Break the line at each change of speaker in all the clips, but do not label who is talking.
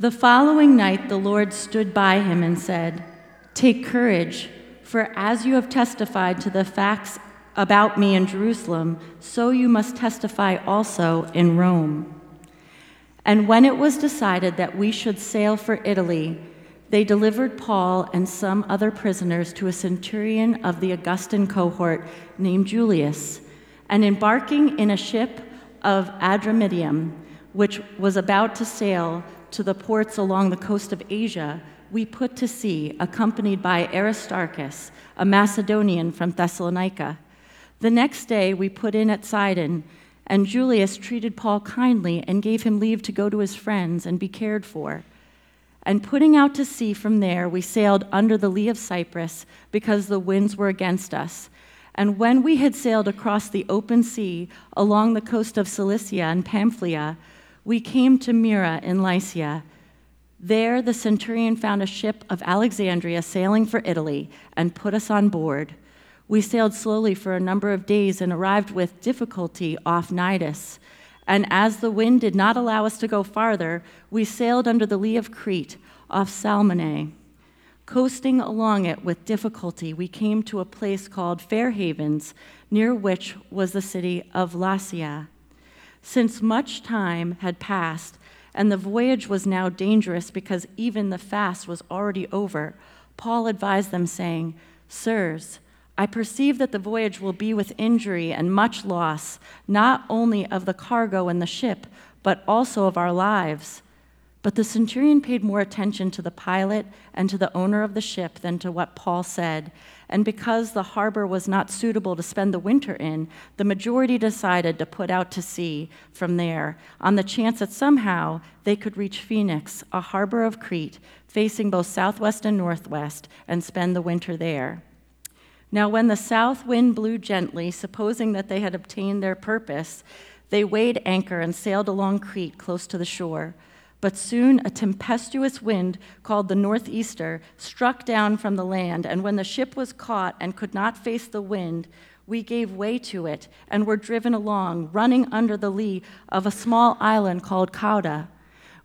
The following night, the Lord stood by him and said, Take courage, for as you have testified to the facts about me in Jerusalem, so you must testify also in Rome. And when it was decided that we should sail for Italy, they delivered Paul and some other prisoners to a centurion of the Augustan cohort named Julius. And embarking in a ship of Adramyttium, which was about to sail to the ports along the coast of Asia, we put to sea, accompanied by Aristarchus, a Macedonian from Thessalonica. The next day we put in at Sidon, and Julius treated Paul kindly and gave him leave to go to his friends and be cared for. And putting out to sea from there, we sailed under the lee of Cyprus because the winds were against us. And when we had sailed across the open sea along the coast of Cilicia and Pamphylia, we came to Myra in Lycia. There, the centurion found a ship of Alexandria sailing for Italy and put us on board. We sailed slowly for a number of days and arrived with difficulty off Cnidus. And as the wind did not allow us to go farther, we sailed under the lee of Crete off Salmone. Coasting along it with difficulty, we came to a place called Fair Havens, near which was the city of Lasea. Since much time had passed, and the voyage was now dangerous because even the fast was already over, Paul advised them, saying, Sirs, I perceive that the voyage will be with injury and much loss, not only of the cargo and the ship, but also of our lives. But the centurion paid more attention to the pilot and to the owner of the ship than to what Paul said. And because the harbor was not suitable to spend the winter in, the majority decided to put out to sea from there on the chance that somehow they could reach Phoenix, a harbor of Crete, facing both southwest and northwest, and spend the winter there. Now, when the south wind blew gently, supposing that they had obtained their purpose, they weighed anchor and sailed along Crete close to the shore. But soon a tempestuous wind called the northeaster struck down from the land, and when the ship was caught and could not face the wind, we gave way to it and were driven along, running under the lee of a small island called Cauda.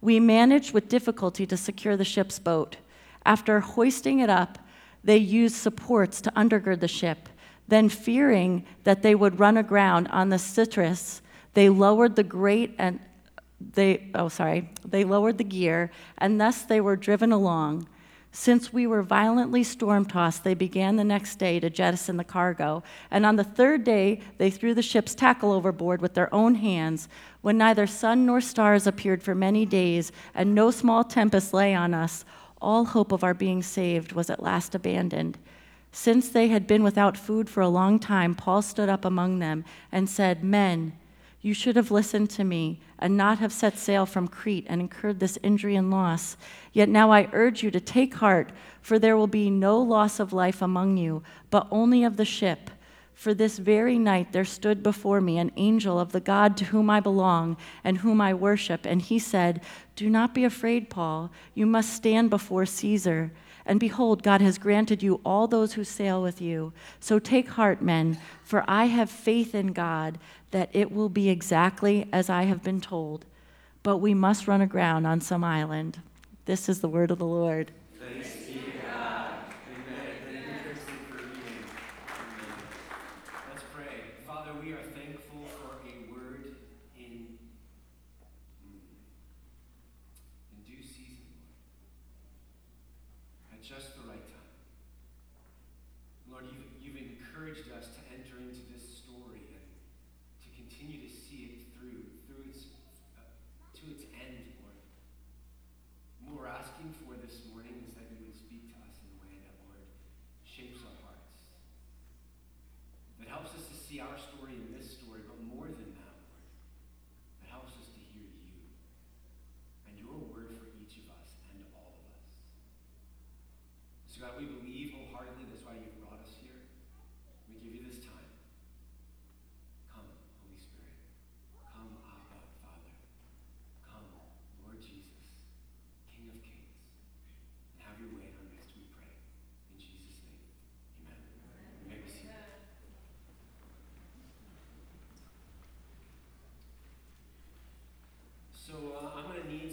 We managed with difficulty to secure the ship's boat. After hoisting it up, they used supports to undergird the ship. Then, fearing that they would run aground on the Syrtis, they lowered the great and they, oh, sorry, they lowered the gear, and thus they were driven along. Since we were violently storm tossed, they began the next day to jettison the cargo. And on the third day, they threw the ship's tackle overboard with their own hands. When neither sun nor stars appeared for many days, and no small tempest lay on us, all hope of our being saved was at last abandoned. Since they had been without food for a long time, Paul stood up among them and said, Men, you should have listened to me and not have set sail from Crete and incurred this injury and loss. Yet now I urge you to take heart, for there will be no loss of life among you, but only of the ship. For this very night there stood before me an angel of the God to whom I belong and whom I worship, and he said, Do not be afraid, Paul. You must stand before Caesar. And behold, God has granted you all those who sail with you. So take heart, men, for I have faith in God that it will be exactly as I have been told. But we must run aground on some island. This is the word of the Lord.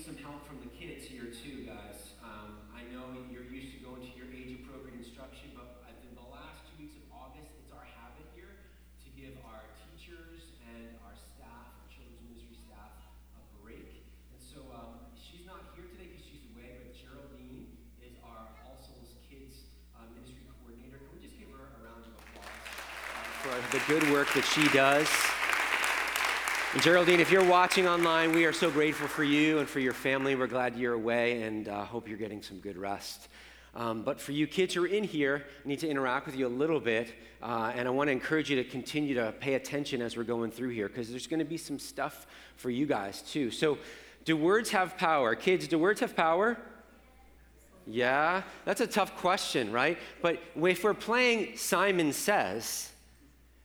Some help from the kids here too, guys. Um, I know you're used to going to your age-appropriate instruction, but I think the last two weeks of August, it's our habit here to give our teachers and our staff, our children's ministry staff, a break. And so um, she's not here today because she's away, but Geraldine is our All Souls Kids uh, ministry coordinator. Can we just give her a round of applause for the good work that she does? And Geraldine, if you're watching online, we are so grateful for you and for your family. We're glad you're away and uh, hope you're getting some good rest. Um, but for you kids who are in here, I need to interact with you a little bit. Uh, and I want to encourage you to continue to pay attention as we're going through here because there's going to be some stuff for you guys too. So, do words have power? Kids, do words have power? Yeah, that's a tough question, right? But if we're playing Simon Says,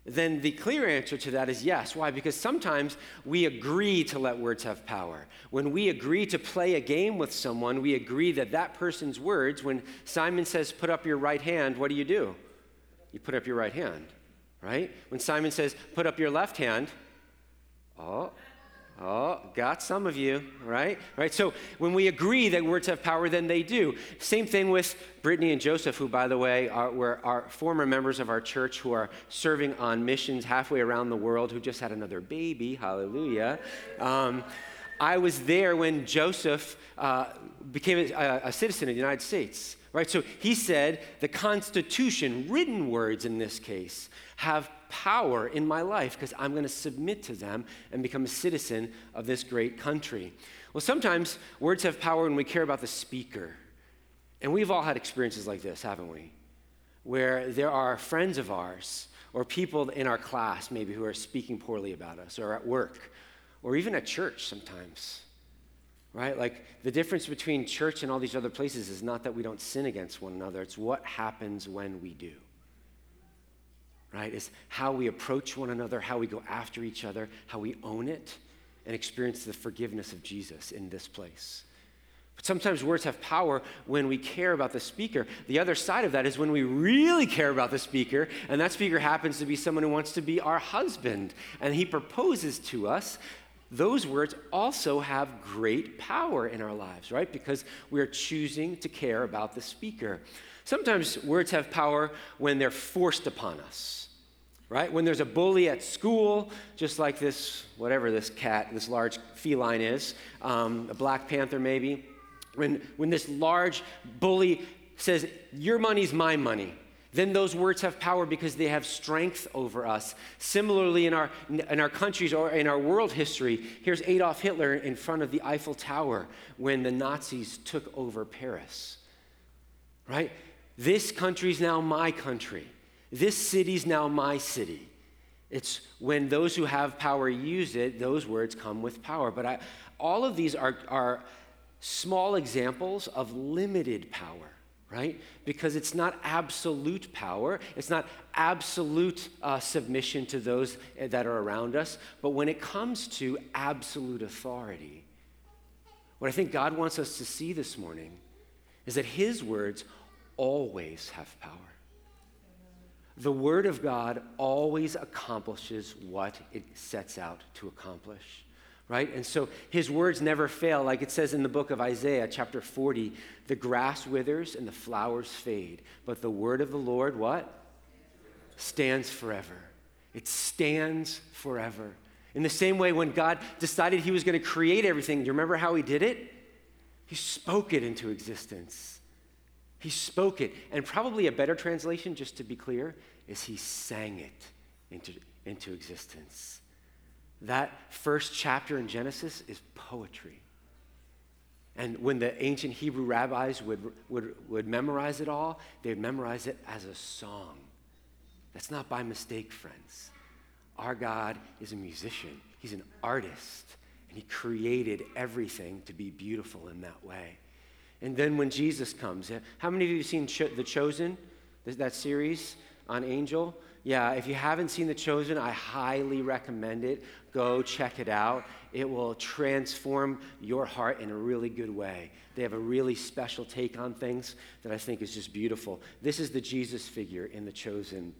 then the clear answer to that is yes. Why? Because sometimes we agree to let words have power. When we agree to play a game with someone, we agree that that person's words, when Simon says, put up your right hand, what do you do? You put up your right hand, right? When Simon says, put up your left hand, oh, Oh, got some of you, right? Right. So when we agree that words have power, then they do. Same thing with Brittany and Joseph, who, by the way, are, were our former members of our church who are serving on missions halfway around the world, who just had another baby. Hallelujah. Um, I was there when Joseph uh, became a, a citizen of the United States. Right. So he said the Constitution, written words in this case, have power in my life because I'm going to submit to them and become a citizen of this great country. Well, sometimes words have power when we care about the speaker. And we've all had experiences like this, haven't we? Where there are friends of ours or people in our class maybe who are speaking poorly about us or at work or even at church sometimes. Right? Like the difference between church and all these other places is not that we don't sin against one another, it's what happens when we do right? Is how we approach one another, how we go after each other, how we own it and experience the forgiveness of Jesus in this place. But sometimes words have power when we care about the speaker. The other side of that is when we really care about the speaker, and that speaker happens to be someone who wants to be our husband, and he proposes to us. Those words also have great power in our lives, right? Because we're choosing to care about the speaker. Sometimes words have power when they're forced upon us, right? When there's a bully at school, just like this, whatever this cat, this large feline is, um, a black panther maybe. When, when this large bully says, Your money's my money, then those words have power because they have strength over us. Similarly, in our, in our countries or in our world history, here's Adolf Hitler in front of the Eiffel Tower when the Nazis took over Paris. Right? This country's now my country. This city's now my city. It's when those who have power use it, those words come with power. But I, all of these are, are small examples of limited power, right? Because it's not absolute power, it's not absolute uh, submission to those that are around us. But when it comes to absolute authority, what I think God wants us to see this morning is that His words always have power. The Word of God always accomplishes what it sets out to accomplish, right? And so His words never fail. Like it says in the book of Isaiah, chapter 40, the grass withers and the flowers fade, but the Word of the Lord, what? Stands forever. It stands forever. In the same way, when God decided He was going to create everything, do you remember how He did it? He spoke it into existence. He spoke it. And probably a better translation, just to be clear, is he sang it into, into existence. That first chapter in Genesis is poetry. And when the ancient Hebrew rabbis would, would, would memorize it all, they'd memorize it as a song. That's not by mistake, friends. Our God is a musician, He's an artist, and He created everything to be beautiful in that way. And then when Jesus comes, how many of you have seen Cho- The Chosen, that series on Angel? Yeah, if you haven't seen The Chosen, I highly recommend it. Go check it out. It will transform your heart in a really good way. They have a really special take on things that I think is just beautiful. This is the Jesus figure in The Chosen.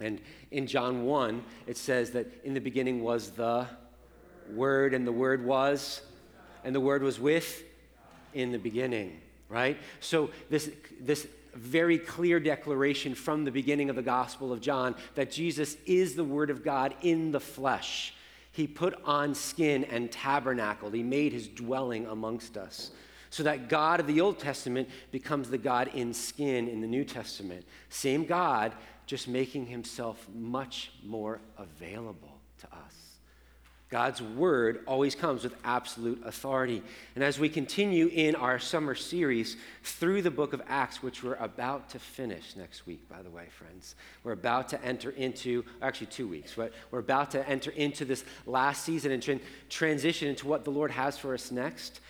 And in John 1, it says that in the beginning was the Word, and the Word was, and the Word was with in the beginning, right? So, this, this very clear declaration from the beginning of the Gospel of John that Jesus is the Word of God in the flesh. He put on skin and tabernacled, He made His dwelling amongst us. So that God of the Old Testament becomes the God in skin in the New Testament. Same God, just making Himself much more available to us. God's word always comes with absolute authority. And as we continue in our summer series through the book of Acts, which we're about to finish next week, by the way, friends, we're about to enter into, actually, two weeks, but we're about to enter into this last season and tra- transition into what the Lord has for us next,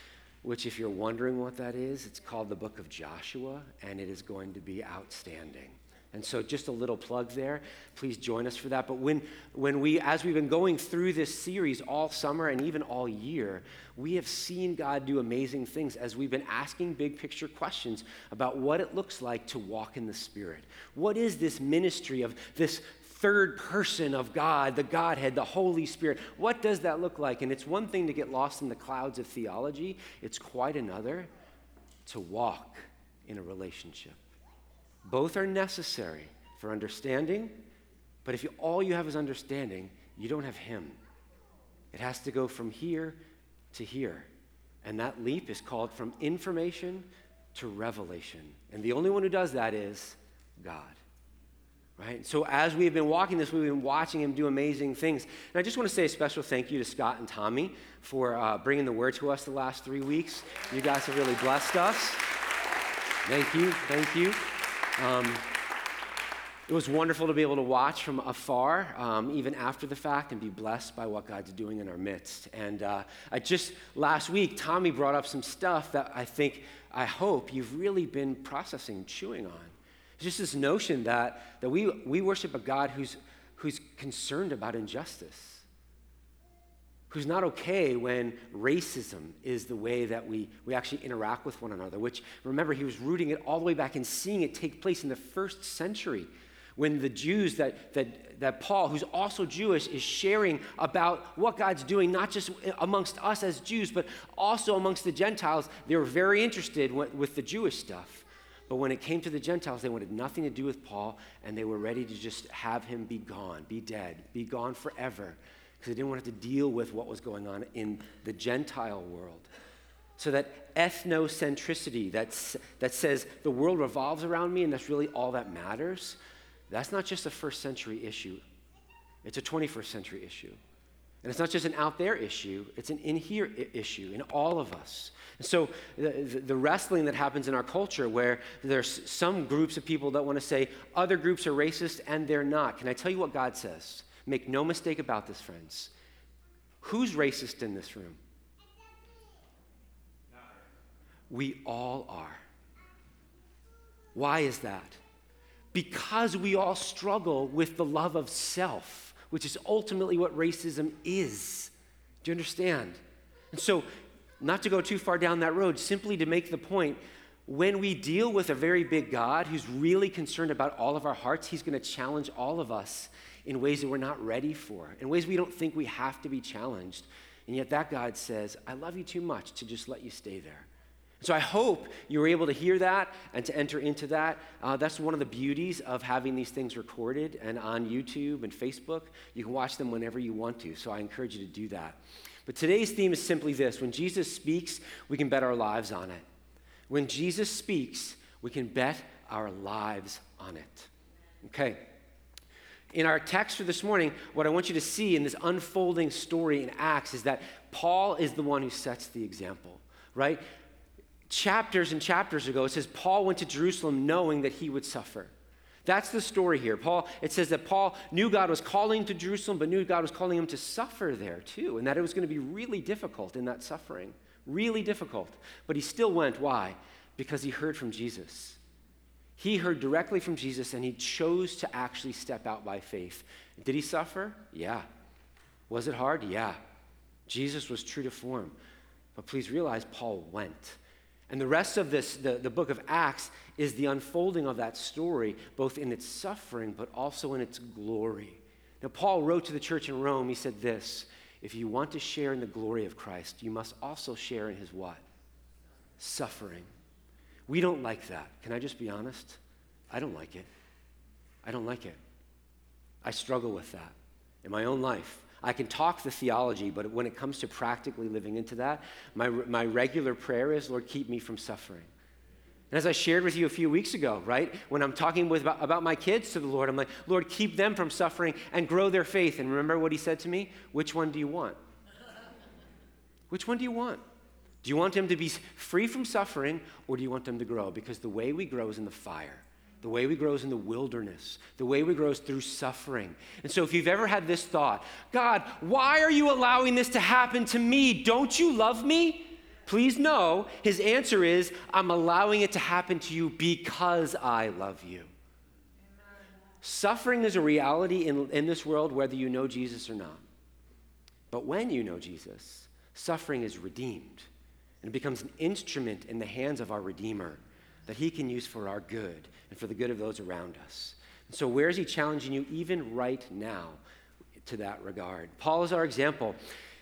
which, if you're wondering what that is, it's called the book of Joshua, and it is going to be outstanding. And so, just a little plug there. Please join us for that. But when, when we, as we've been going through this series all summer and even all year, we have seen God do amazing things as we've been asking big picture questions about what it looks like to walk in the Spirit. What is this ministry of this third person of God, the Godhead, the Holy Spirit? What does that look like? And it's one thing to get lost in the clouds of theology, it's quite another to walk in a relationship. Both are necessary for understanding, but if you, all you have is understanding, you don't have Him. It has to go from here to here. And that leap is called from information to revelation. And the only one who does that is God. Right? So, as we've been walking this, we've been watching him do amazing things. And I just want to say a special thank you to Scott and Tommy for uh, bringing the word to us the last three weeks. You guys have really blessed us. Thank you. Thank you. Um, it was wonderful to be able to watch from afar, um, even after the fact, and be blessed by what God's doing in our midst. And uh, just last week, Tommy brought up some stuff that I think, I hope you've really been processing, chewing on. It's just this notion that, that we, we worship a God who's, who's concerned about injustice who's not okay when racism is the way that we, we actually interact with one another, which, remember, he was rooting it all the way back and seeing it take place in the first century when the Jews that, that, that Paul, who's also Jewish, is sharing about what God's doing, not just amongst us as Jews, but also amongst the Gentiles. They were very interested with the Jewish stuff. But when it came to the Gentiles, they wanted nothing to do with Paul, and they were ready to just have him be gone, be dead, be gone forever because they didn't want to have to deal with what was going on in the Gentile world. So that ethnocentricity that's, that says the world revolves around me and that's really all that matters, that's not just a first century issue, it's a 21st century issue. And it's not just an out there issue, it's an in here issue in all of us. And so the, the, wrestling that happens in our culture where there's some groups of people that want to say other groups are racist and they're not. Can I tell you what God says? Make no mistake about this, friends. Who's racist in this room? We all are. Why is that? Because we all struggle with the love of self, which is ultimately what racism is. Do you understand? And so, not to go too far down that road, simply to make the point when we deal with a very big God who's really concerned about all of our hearts, he's going to challenge all of us in ways that we're not ready for, in ways we don't think we have to be challenged. And yet, that God says, I love you too much to just let you stay there. So I hope you were able to hear that and to enter into that. Uh, that's one of the beauties of having these things recorded and on YouTube and Facebook. You can watch them whenever you want to. So I encourage you to do that. But today's theme is simply this when Jesus speaks, we can bet our lives on it. When Jesus speaks, we can bet our lives on it. Okay in our text for this morning, what I want you to see in this unfolding story in Acts is that Paul is the one who sets the example, right? Chapters and chapters ago, it says Paul went to Jerusalem knowing that he would suffer. That's the story here. Paul, it says that Paul knew God was calling to Jerusalem, but knew God was calling him to suffer there too, and that it was going to be really difficult in that suffering. Really difficult. But he still went. Why? Because he heard from Jesus. He heard directly from Jesus and he chose to actually step out by faith. Did he suffer? Yeah. Was it hard? Yeah. Jesus was true to form. But please realize Paul went. And the rest of this, the, the book of Acts, is the unfolding of that story, both in its suffering, but also in its glory. Now, Paul wrote to the church in Rome, he said this If you want to share in the glory of Christ, you must also share in his what? suffering. We don't like that. Can I just be honest? I don't like it. I don't like it. I struggle with that in my own life. I can talk the theology, but when it comes to practically living into that, my, my regular prayer is, Lord, keep me from suffering. And as I shared with you a few weeks ago, right, when I'm talking with, about, about my kids to the Lord, I'm like, Lord, keep them from suffering and grow their faith. And remember what he said to me? Which one do you want? Which one do you want? Do you want them to be free from suffering or do you want them to grow? Because the way we grow is in the fire. The way we grow is in the wilderness. The way we grow is through suffering. And so, if you've ever had this thought, God, why are you allowing this to happen to me? Don't you love me? Please know his answer is, I'm allowing it to happen to you because I love you. Suffering is a reality in, in this world, whether you know Jesus or not. But when you know Jesus, suffering is redeemed and it becomes an instrument in the hands of our Redeemer that he can use for our good and for the good of those around us. And so, where is he challenging you even right now to that regard? Paul is our example.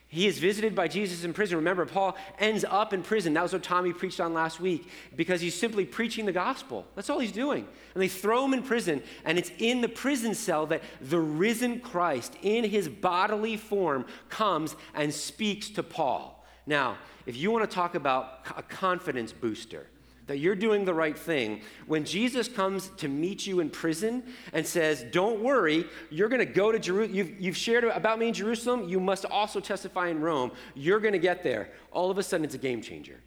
He is visited by Jesus in prison. Remember, Paul ends up in prison. That was what Tommy preached on last week because he's simply preaching the gospel. That's all he's doing. And they throw him in prison, and it's in the prison cell that the risen Christ, in his bodily form, comes and speaks to Paul. Now, if you want to talk about a confidence booster, that you're doing the right thing, when Jesus comes to meet you in prison and says, Don't worry, you're going to go to Jerusalem. You've, you've shared about me in Jerusalem, you must also testify in Rome. You're going to get there. All of a sudden, it's a game changer.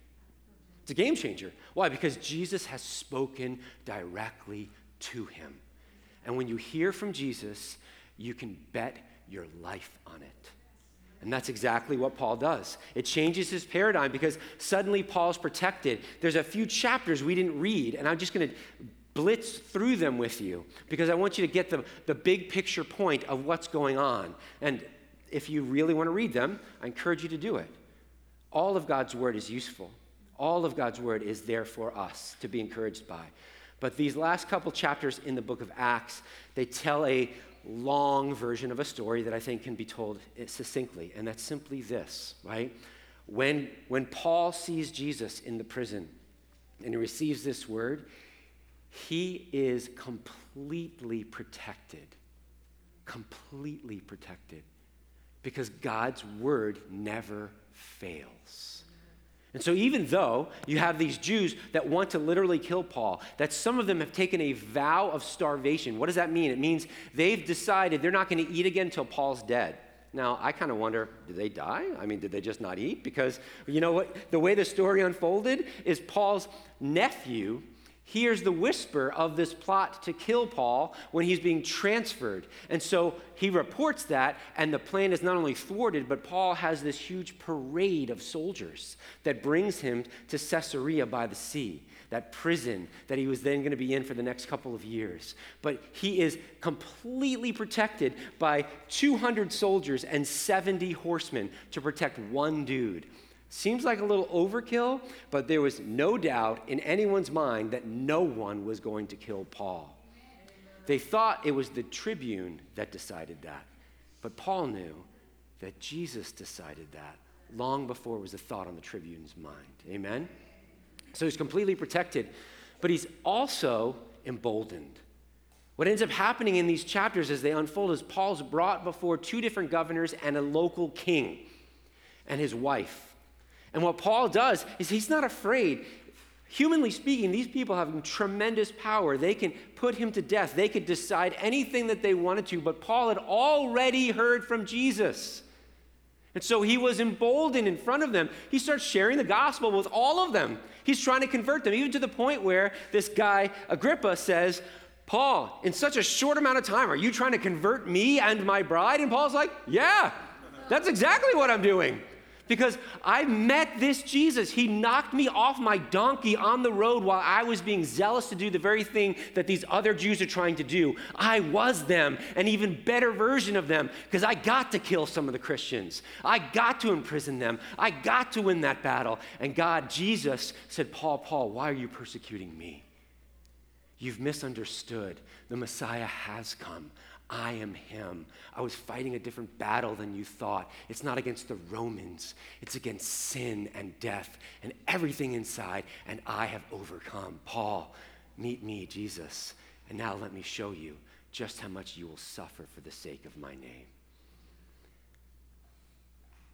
It's a game changer. Why? Because Jesus has spoken directly to him. And when you hear from Jesus, you can bet your life on it. And that's exactly what Paul does. It changes his paradigm because suddenly Paul's protected. There's a few chapters we didn't read, and I'm just going to blitz through them with you because I want you to get the, the big picture point of what's going on. And if you really want to read them, I encourage you to do it. All of God's word is useful, all of God's word is there for us to be encouraged by. But these last couple chapters in the book of Acts, they tell a long version of a story that I think can be told succinctly, and that's simply this, right? When, when Paul sees Jesus in the prison and he receives this word, he is completely protected. Completely protected. Because God's word never fails. And so, even though you have these Jews that want to literally kill Paul, that some of them have taken a vow of starvation. What does that mean? It means they've decided they're not going to eat again until Paul's dead. Now, I kind of wonder did they die? I mean, did they just not eat? Because you know what? The way the story unfolded is Paul's nephew hears the whisper of this plot to kill Paul when he's being transferred. And so he reports that, and the plan is not only thwarted, but Paul has this huge parade of soldiers that brings him to Caesarea by the sea, that prison that he was then going to be in for the next couple of years. But he is completely protected by 200 soldiers and 70 horsemen to protect one dude. Seems like a little overkill, but there was no doubt in anyone's mind that no one was going to kill Paul. They thought it was the tribune that decided that, but Paul knew that Jesus decided that long before it was a thought on the tribune's mind. Amen? So he's completely protected, but he's also emboldened. What ends up happening in these chapters as they unfold is Paul's brought before two different governors and a local king and his wife. And what Paul does is he's not afraid. Humanly speaking, these people have tremendous power. They can put him to death, they could decide anything that they wanted to, but Paul had already heard from Jesus. And so he was emboldened in front of them. He starts sharing the gospel with all of them. He's trying to convert them, even to the point where this guy, Agrippa, says, Paul, in such a short amount of time, are you trying to convert me and my bride? And Paul's like, Yeah, that's exactly what I'm doing because I met this Jesus. He knocked me off my donkey on the road while I was being zealous to do the very thing that these other Jews are trying to do. I was them, an even better version of them, because I got to kill some of the Christians. I got to imprison them. I got to win that battle. And God, Jesus, said, Paul, Paul, why are you persecuting me? You've misunderstood. The Messiah has come. I am him. I was fighting a different battle than you thought. It's not against the Romans, it's against sin and death and everything inside, and I have overcome. Paul, meet me, Jesus. And now let me show you just how much you will suffer for the sake of my name.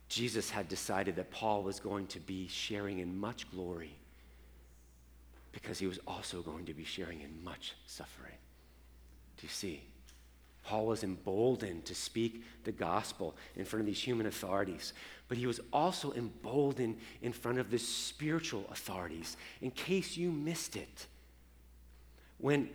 Jesus had decided that Paul was going to be sharing in much glory because he was also going to be sharing in much suffering. Do you see? Paul was emboldened to speak the gospel in front of these human authorities, but he was also emboldened in front of the spiritual authorities. In case you missed it, when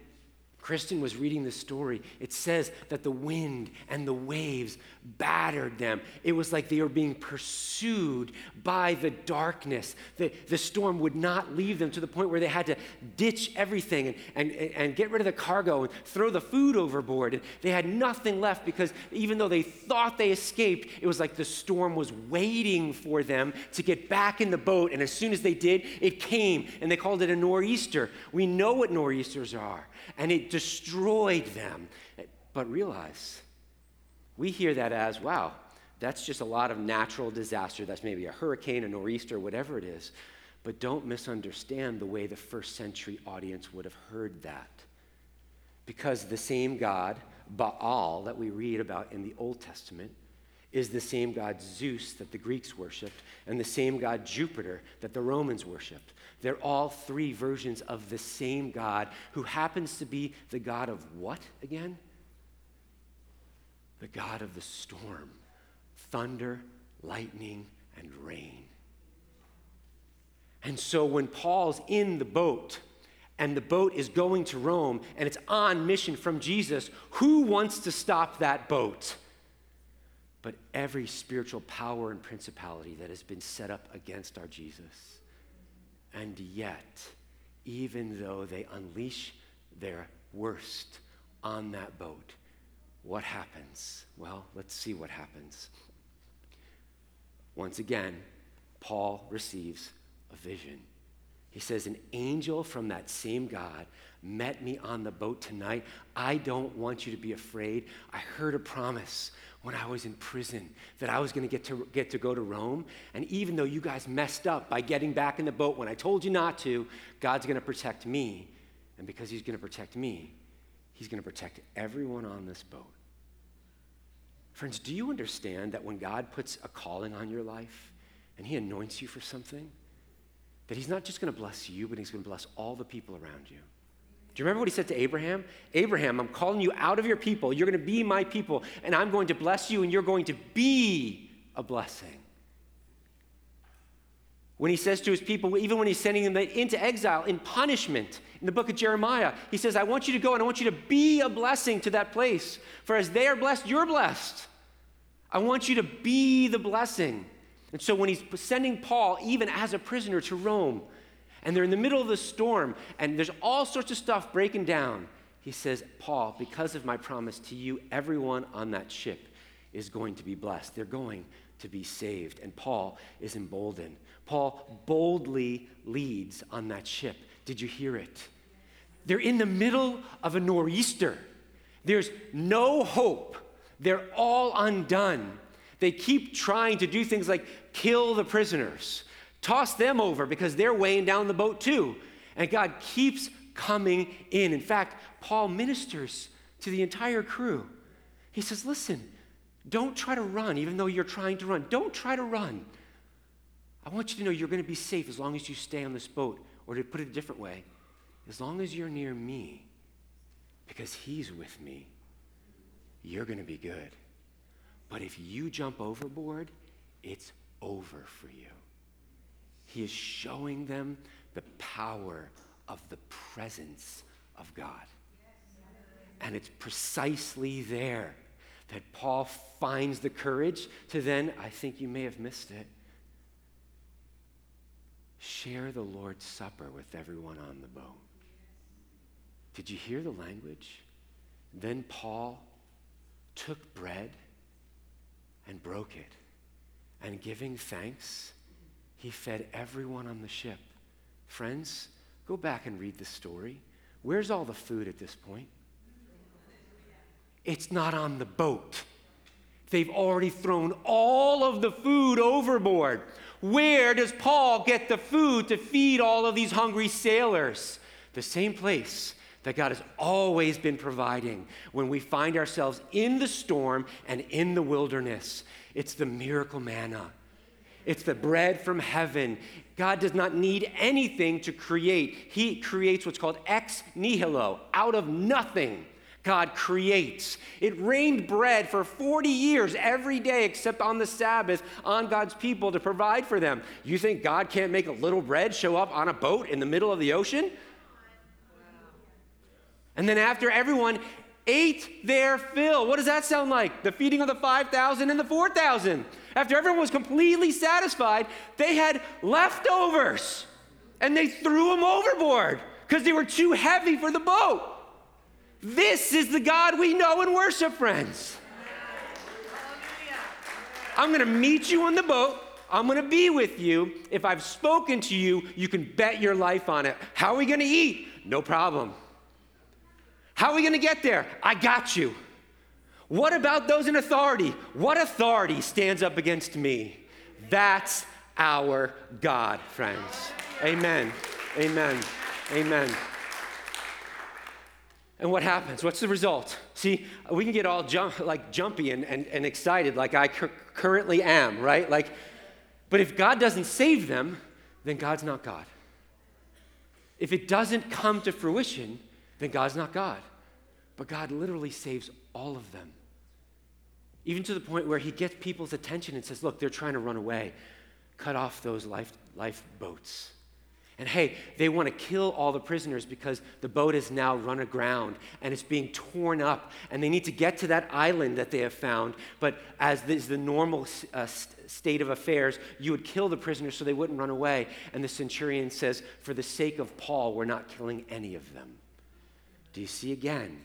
Kristen was reading the story. It says that the wind and the waves battered them. It was like they were being pursued by the darkness. The, the storm would not leave them to the point where they had to ditch everything and, and, and get rid of the cargo and throw the food overboard. And they had nothing left because even though they thought they escaped, it was like the storm was waiting for them to get back in the boat. And as soon as they did, it came and they called it a nor'easter. We know what nor'easters are and it destroyed them. But realize, we hear that as, wow, that's just a lot of natural disaster. That's maybe a hurricane, a nor'easter, whatever it is. But don't misunderstand the way the first century audience would have heard that. Because the same God, Baal, that we read about in the Old Testament, is the same God Zeus that the Greeks worshiped, and the same God Jupiter that the Romans worshiped. They're all three versions of the same God who happens to be the God of what again? The God of the storm, thunder, lightning, and rain. And so when Paul's in the boat, and the boat is going to Rome and it's on mission from Jesus, who wants to stop that boat? But every spiritual power and principality that has been set up against our Jesus. And yet, even though they unleash their worst on that boat, what happens? Well, let's see what happens. Once again, Paul receives a vision. He says, An angel from that same God met me on the boat tonight. I don't want you to be afraid. I heard a promise when I was in prison that I was going to get to get to go to Rome. And even though you guys messed up by getting back in the boat when I told you not to, God's going to protect me. And because He's going to protect me, He's going to protect everyone on this boat. Friends, do you understand that when God puts a calling on your life and He anoints you for something, that He's not just going to bless you, but He's going to bless all the people around you? Do you remember what he said to Abraham? Abraham, I'm calling you out of your people. You're going to be my people, and I'm going to bless you, and you're going to be a blessing. When he says to his people, even when he's sending them into exile in punishment, in the book of Jeremiah, he says, I want you to go and I want you to be a blessing to that place. For as they are blessed, you're blessed. I want you to be the blessing. And so when he's sending Paul, even as a prisoner, to Rome, and they're in the middle of the storm, and there's all sorts of stuff breaking down. He says, Paul, because of my promise to you, everyone on that ship is going to be blessed. They're going to be saved. And Paul is emboldened. Paul boldly leads on that ship. Did you hear it? They're in the middle of a nor'easter. There's no hope. They're all undone. They keep trying to do things like kill the prisoners Toss them over because they're weighing down the boat too. And God keeps coming in. In fact, Paul ministers to the entire crew. He says, Listen, don't try to run, even though you're trying to run. Don't try to run. I want you to know you're going to be safe as long as you stay on this boat. Or to put it a different way, as long as you're near me, because He's with me, you're going to be good. But if you jump overboard, it's over for you. He is showing them the power of the presence of God. And it's precisely there that Paul finds the courage to then, I think you may have missed it, share the Lord's Supper with everyone on the boat. Did you hear the language? Then Paul took bread and broke it, and giving thanks, he fed everyone on the ship. Friends, go back and read the story. Where's all the food at this point? It's not on the boat. They've already thrown all of the food overboard. Where does Paul get the food to feed all of these hungry sailors? The same place that God has always been providing when we find ourselves in the storm and in the wilderness. It's the miracle manna. It's the bread from heaven. God does not need anything to create. He creates what's called ex nihilo, out of nothing. God creates. It rained bread for 40 years every day except on the Sabbath on God's people to provide for them. You think God can't make a little bread show up on a boat in the middle of the ocean? And then after everyone ate their fill, what does that sound like? The feeding of the 5,000 and the 4,000. After everyone was completely satisfied, they had leftovers and they threw them overboard because they were too heavy for the boat. This is the God we know and worship, friends. I'm going to meet you on the boat. I'm going to be with you. If I've spoken to you, you can bet your life on it. How are we going to eat? No problem. How are we going to get there? I got you. What about those in authority? What authority stands up against me? That's our God, friends. Amen. Amen. Amen. And what happens? What's the result? See, we can get all jump, like jumpy and, and, and excited like I cu- currently am, right? Like, but if God doesn't save them, then God's not God. If it doesn't come to fruition, then God's not God. But God literally saves all of them. Even to the point where he gets people's attention and says, Look, they're trying to run away. Cut off those life, lifeboats. And hey, they want to kill all the prisoners because the boat has now run aground and it's being torn up. And they need to get to that island that they have found. But as is the normal uh, state of affairs, you would kill the prisoners so they wouldn't run away. And the centurion says, For the sake of Paul, we're not killing any of them. Do you see again?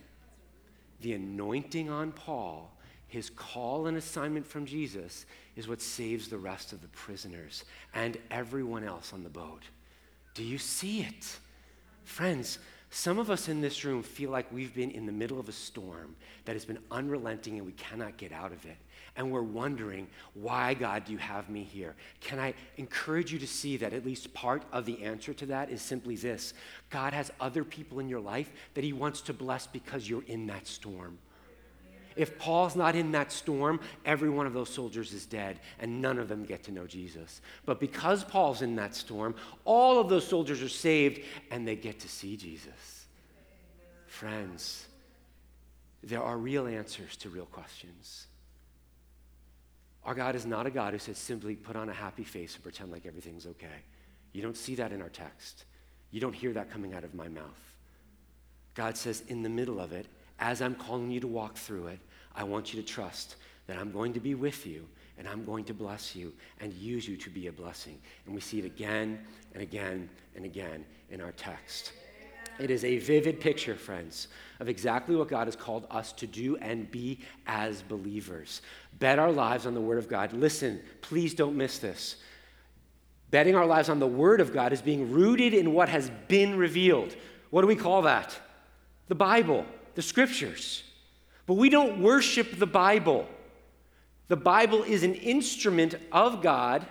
The anointing on Paul, his call and assignment from Jesus, is what saves the rest of the prisoners and everyone else on the boat. Do you see it? Friends, some of us in this room feel like we've been in the middle of a storm that has been unrelenting and we cannot get out of it. And we're wondering, why, God, do you have me here? Can I encourage you to see that at least part of the answer to that is simply this God has other people in your life that He wants to bless because you're in that storm. If Paul's not in that storm, every one of those soldiers is dead, and none of them get to know Jesus. But because Paul's in that storm, all of those soldiers are saved, and they get to see Jesus. Friends, there are real answers to real questions. Our God is not a God who says simply put on a happy face and pretend like everything's okay. You don't see that in our text. You don't hear that coming out of my mouth. God says, in the middle of it, as I'm calling you to walk through it, I want you to trust that I'm going to be with you and I'm going to bless you and use you to be a blessing. And we see it again and again and again in our text. It is a vivid picture, friends, of exactly what God has called us to do and be as believers. Bet our lives on the Word of God. Listen, please don't miss this. Betting our lives on the Word of God is being rooted in what has been revealed. What do we call that? The Bible the scriptures. But we don't worship the Bible. The Bible is an instrument of God,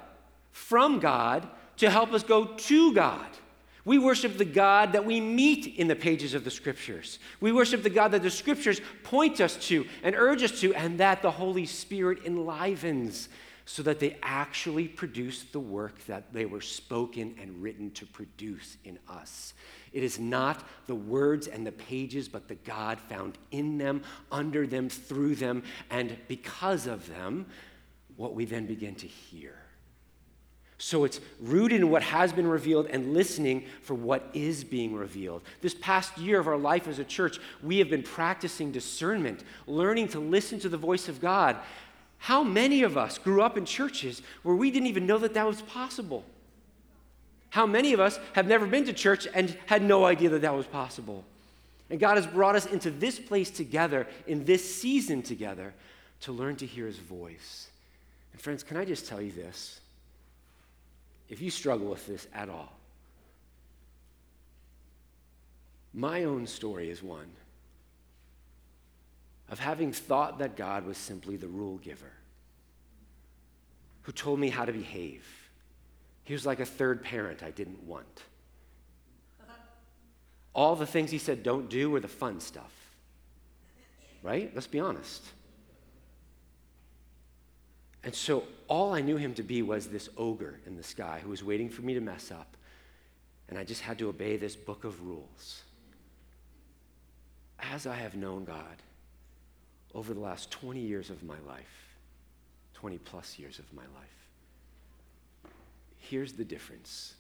from God, to help us go to God. We worship the God that we meet in the pages of the scriptures. We worship the God that the scriptures point us to and urge us to, and that the Holy Spirit enlivens so that they actually produce the work that they were spoken and written to produce in us. It is not the words and the pages, but the God found in them, under them, through them, and because of them, what we then begin to hear. So it's rooted in what has been revealed and listening for what is being revealed. This past year of our life as a church, we have been practicing discernment, learning to listen to the voice of God. How many of us grew up in churches where we didn't even know that that was possible? How many of us have never been to church and had no idea that that was possible? And God has brought us into this place together, in this season together, to learn to hear His voice. And friends, can I just tell you this? If you struggle with this at all, my own story is one of having thought that God was simply the rule giver who told me how to behave. He was like a third parent I didn't want. All the things he said don't do were the fun stuff. Right? Let's be honest. And so all I knew him to be was this ogre in the sky who was waiting for me to mess up. And I just had to obey this book of rules. As I have known God over the last 20 years of my life, 20 plus years of my life, here's the difference.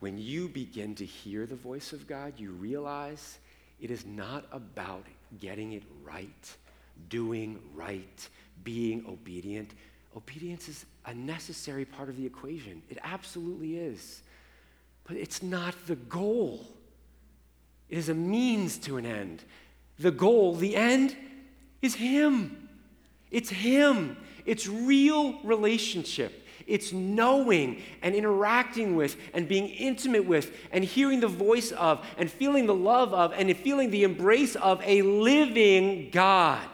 When you begin to hear the voice of God, you realize it is not about getting it right, doing right, being obedient. Obedience is a necessary part of the equation. It absolutely is. But it's not the goal, it is a means to an end. The goal, the end, is Him. It's Him. It's real relationship. It's knowing and interacting with and being intimate with and hearing the voice of and feeling the love of and feeling the embrace of a living God.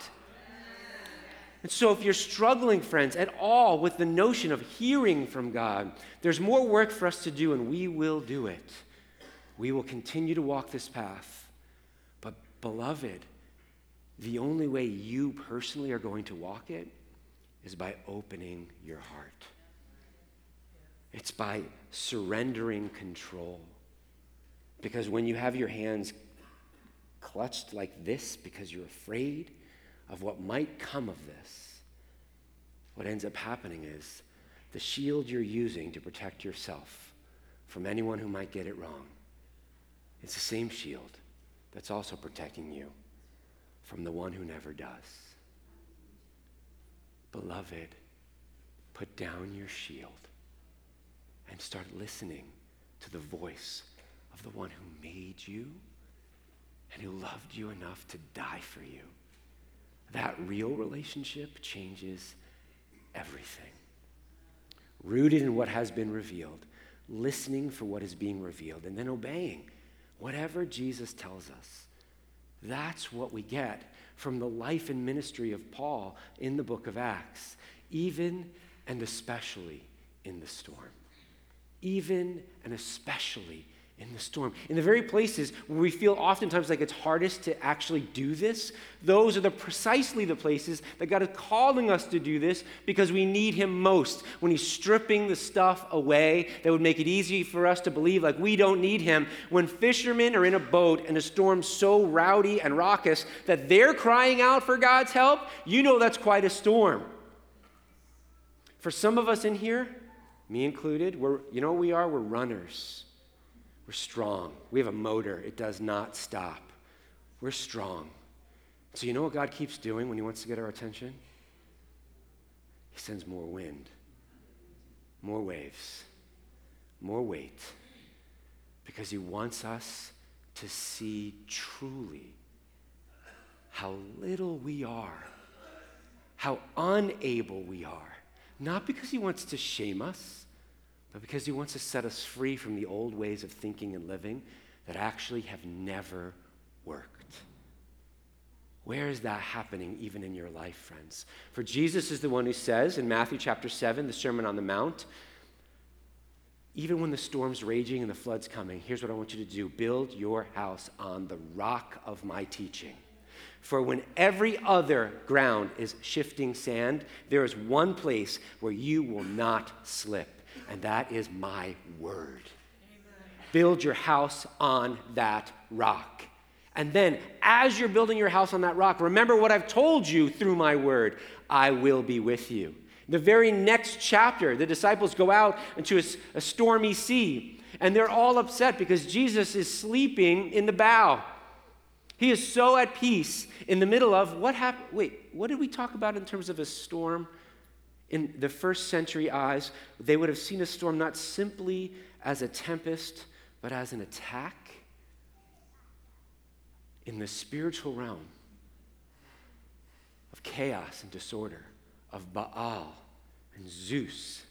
And so, if you're struggling, friends, at all with the notion of hearing from God, there's more work for us to do, and we will do it. We will continue to walk this path. But, beloved, the only way you personally are going to walk it is by opening your heart. It's by surrendering control. Because when you have your hands clutched like this because you're afraid of what might come of this, what ends up happening is the shield you're using to protect yourself from anyone who might get it wrong. It's the same shield that's also protecting you from the one who never does. Beloved, put down your shield and start listening to the voice of the one who made you and who loved you enough to die for you. That real relationship changes everything. Rooted in what has been revealed, listening for what is being revealed, and then obeying whatever Jesus tells us. That's what we get from the life and ministry of Paul in the book of Acts, even and especially in the storm even and especially in the storm. In the very places where we feel oftentimes like it's hardest to actually do this, those are the precisely the places that God is calling us to do this because we need Him most. When He's stripping the stuff away that would make it easy for us to believe like we don't need Him. When fishermen are in a boat and a storm's so rowdy and raucous that they're crying out for God's help, you know that's quite a storm. For some of us in here, me included, we're, you know what we are? We're runners. We're strong. We have a motor, it does not stop. We're strong. So, you know what God keeps doing when He wants to get our attention? He sends more wind, more waves, more weight, because He wants us to see truly how little we are, how unable we are not because he wants to shame us, but because he wants to set us free from the old ways of thinking and living that actually have never worked. Where is that happening even in your life, friends? For Jesus is the one who says in Matthew chapter 7, the Sermon on the Mount, even when the storm's raging and the flood's coming, here's what I want you to do build your house on the rock of my teaching. For when every other ground is shifting sand, there is one place where you will not slip, and that is my word. Amen. Build your house on that rock. And then, as you're building your house on that rock, remember what I've told you through my word I will be with you. The very next chapter, the disciples go out into a, a stormy sea, and they're all upset because Jesus is sleeping in the bow. He is so at peace in the middle of what happened. Wait, what did we talk about in terms of a storm? In the first century eyes, they would have seen a storm not simply as a tempest, but as an attack in the spiritual realm of chaos and disorder, of Baal and Zeus,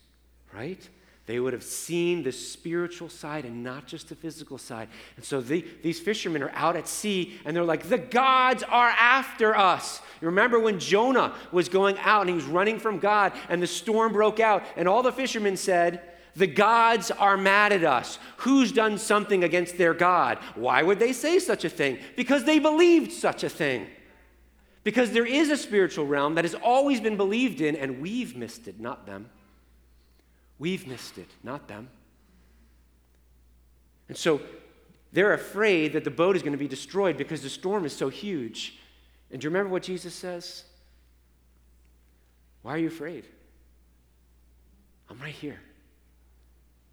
right? They would have seen the spiritual side and not just the physical side. And so the, these fishermen are out at sea and they're like, the gods are after us. You remember when Jonah was going out and he was running from God and the storm broke out, and all the fishermen said, the gods are mad at us. Who's done something against their God? Why would they say such a thing? Because they believed such a thing. Because there is a spiritual realm that has always been believed in, and we've missed it, not them. We've missed it, not them. And so they're afraid that the boat is going to be destroyed because the storm is so huge. And do you remember what Jesus says? Why are you afraid? I'm right here.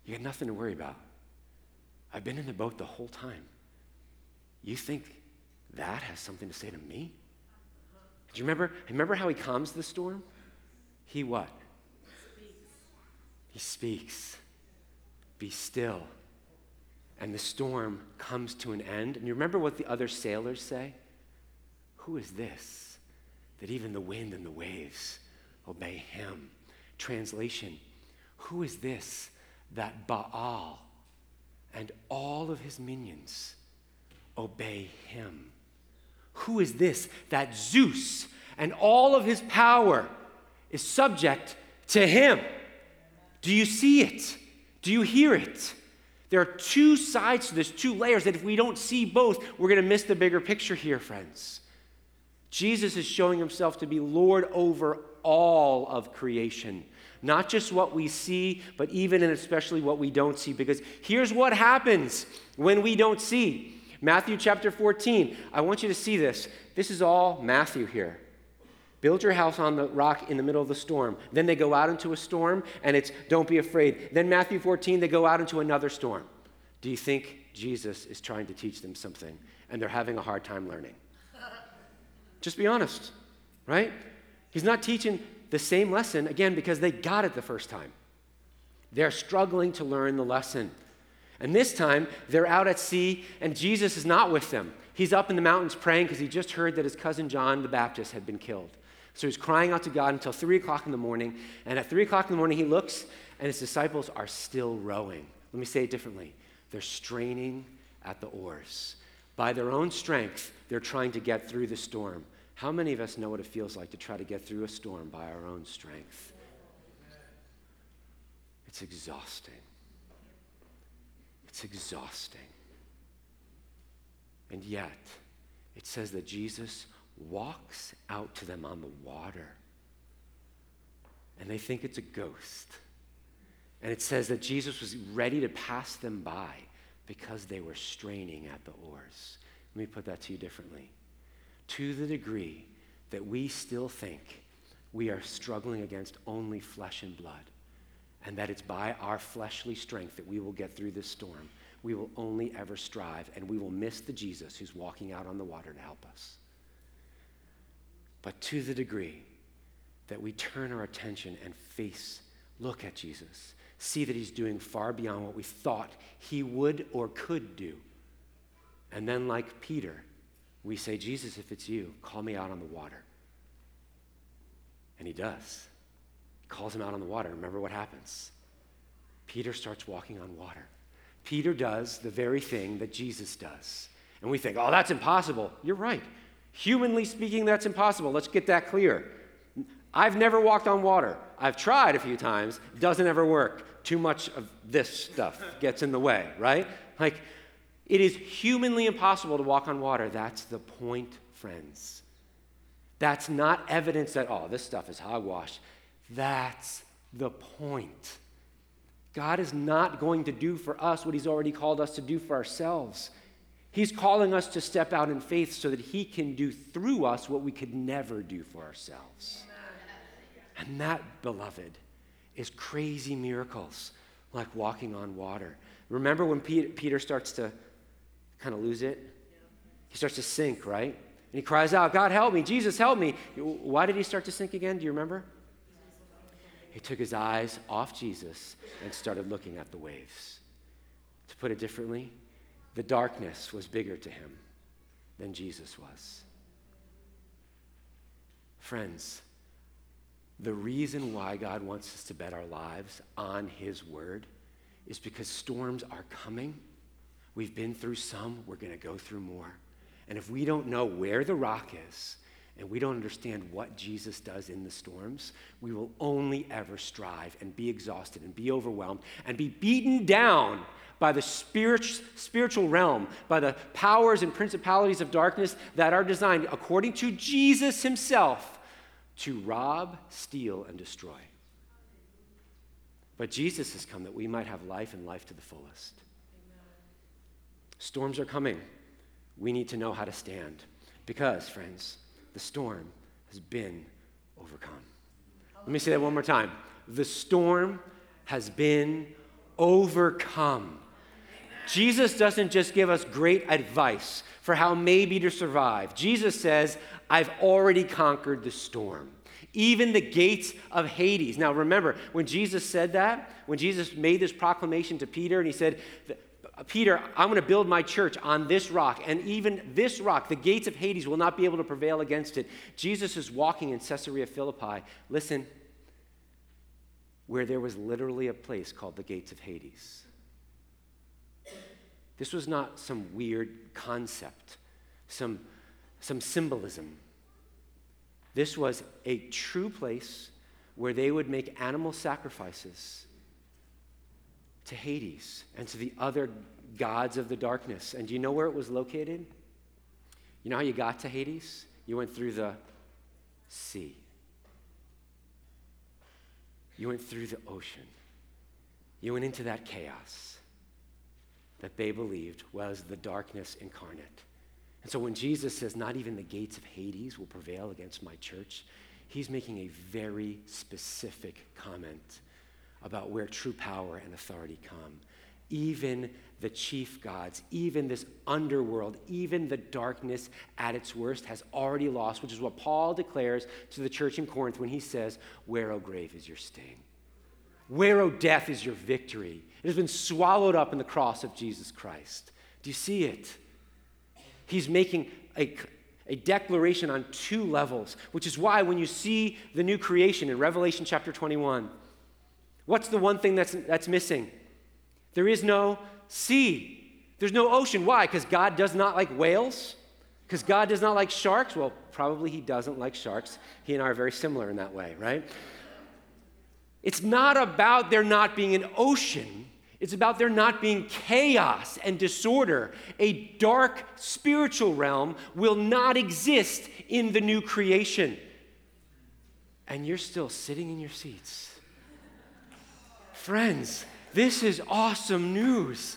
You got nothing to worry about. I've been in the boat the whole time. You think that has something to say to me? Do you remember? Remember how he calms the storm? He what? He speaks, Be still. And the storm comes to an end. And you remember what the other sailors say? Who is this that even the wind and the waves obey him? Translation Who is this that Baal and all of his minions obey him? Who is this that Zeus and all of his power is subject to him? Do you see it? Do you hear it? There are two sides to this, two layers that if we don't see both, we're going to miss the bigger picture here, friends. Jesus is showing himself to be Lord over all of creation. Not just what we see, but even and especially what we don't see. Because here's what happens when we don't see. Matthew chapter 14. I want you to see this. This is all Matthew here. Build your house on the rock in the middle of the storm. Then they go out into a storm, and it's don't be afraid. Then, Matthew 14, they go out into another storm. Do you think Jesus is trying to teach them something and they're having a hard time learning? Just be honest, right? He's not teaching the same lesson, again, because they got it the first time. They're struggling to learn the lesson. And this time, they're out at sea, and Jesus is not with them. He's up in the mountains praying because he just heard that his cousin John the Baptist had been killed. So he's crying out to God until 3 o'clock in the morning. And at 3 o'clock in the morning, he looks, and his disciples are still rowing. Let me say it differently they're straining at the oars. By their own strength, they're trying to get through the storm. How many of us know what it feels like to try to get through a storm by our own strength? It's exhausting. It's exhausting. And yet, it says that Jesus walks out to them on the water. And they think it's a ghost. And it says that Jesus was ready to pass them by because they were straining at the oars. Let me put that to you differently. To the degree that we still think we are struggling against only flesh and blood, and that it's by our fleshly strength that we will get through this storm, we will only ever strive, and we will miss the Jesus who's walking out on the water to help us. But to the degree that we turn our attention and face, look at Jesus, see that he's doing far beyond what we thought he would or could do. And then, like Peter, we say, Jesus, if it's you, call me out on the water. And he does. He calls him out on the water. Remember what happens? Peter starts walking on water. Peter does the very thing that Jesus does. And we think, oh, that's impossible. You're right. Humanly speaking, that's impossible. Let's get that clear. I've never walked on water. I've tried a few times, doesn't ever work. Too much of this stuff gets in the way, right? Like, it is humanly impossible to walk on water. That's the point, friends. That's not evidence that, oh, this stuff is hogwash. That's the point. God is not going to do for us what He's already called us to do for ourselves. He's calling us to step out in faith so that He can do through us what we could never do for ourselves. And that, beloved, is crazy miracles like walking on water. Remember when Peter starts to kind of lose it? He starts to sink, right? And he cries out, God, help me. Jesus, help me. Why did he start to sink again? Do you remember? He took his eyes off Jesus and started looking at the waves. To put it differently, the darkness was bigger to him than Jesus was. Friends, The reason why God wants us to bet our lives on His word is because storms are coming. We've been through some, we're going to go through more. And if we don't know where the rock is, and we don't understand what Jesus does in the storms, we will only ever strive and be exhausted and be overwhelmed and be beaten down by the spirit, spiritual realm, by the powers and principalities of darkness that are designed, according to Jesus himself, to rob, steal, and destroy. But Jesus has come that we might have life and life to the fullest. Amen. Storms are coming. We need to know how to stand. Because, friends, the storm has been overcome. Let me say that one more time. The storm has been overcome. Jesus doesn't just give us great advice for how maybe to survive. Jesus says, I've already conquered the storm, even the gates of Hades. Now, remember, when Jesus said that, when Jesus made this proclamation to Peter, and he said, Peter, I'm going to build my church on this rock, and even this rock, the gates of Hades will not be able to prevail against it. Jesus is walking in Caesarea Philippi. Listen, where there was literally a place called the gates of Hades. This was not some weird concept, some, some symbolism. This was a true place where they would make animal sacrifices to Hades and to the other gods of the darkness. And do you know where it was located? You know how you got to Hades? You went through the sea, you went through the ocean, you went into that chaos that they believed was the darkness incarnate. And so when Jesus says, Not even the gates of Hades will prevail against my church, he's making a very specific comment about where true power and authority come. Even the chief gods, even this underworld, even the darkness at its worst has already lost, which is what Paul declares to the church in Corinth when he says, Where, O grave, is your sting? Where, O death, is your victory? It has been swallowed up in the cross of Jesus Christ. Do you see it? He's making a, a declaration on two levels, which is why when you see the new creation in Revelation chapter 21, What's the one thing that's, that's missing? There is no sea. There's no ocean. Why? Because God does not like whales? Because God does not like sharks? Well, probably He doesn't like sharks. He and I are very similar in that way, right? It's not about there not being an ocean. It's about there not being chaos and disorder. A dark spiritual realm will not exist in the new creation. And you're still sitting in your seats Friends, this is awesome news.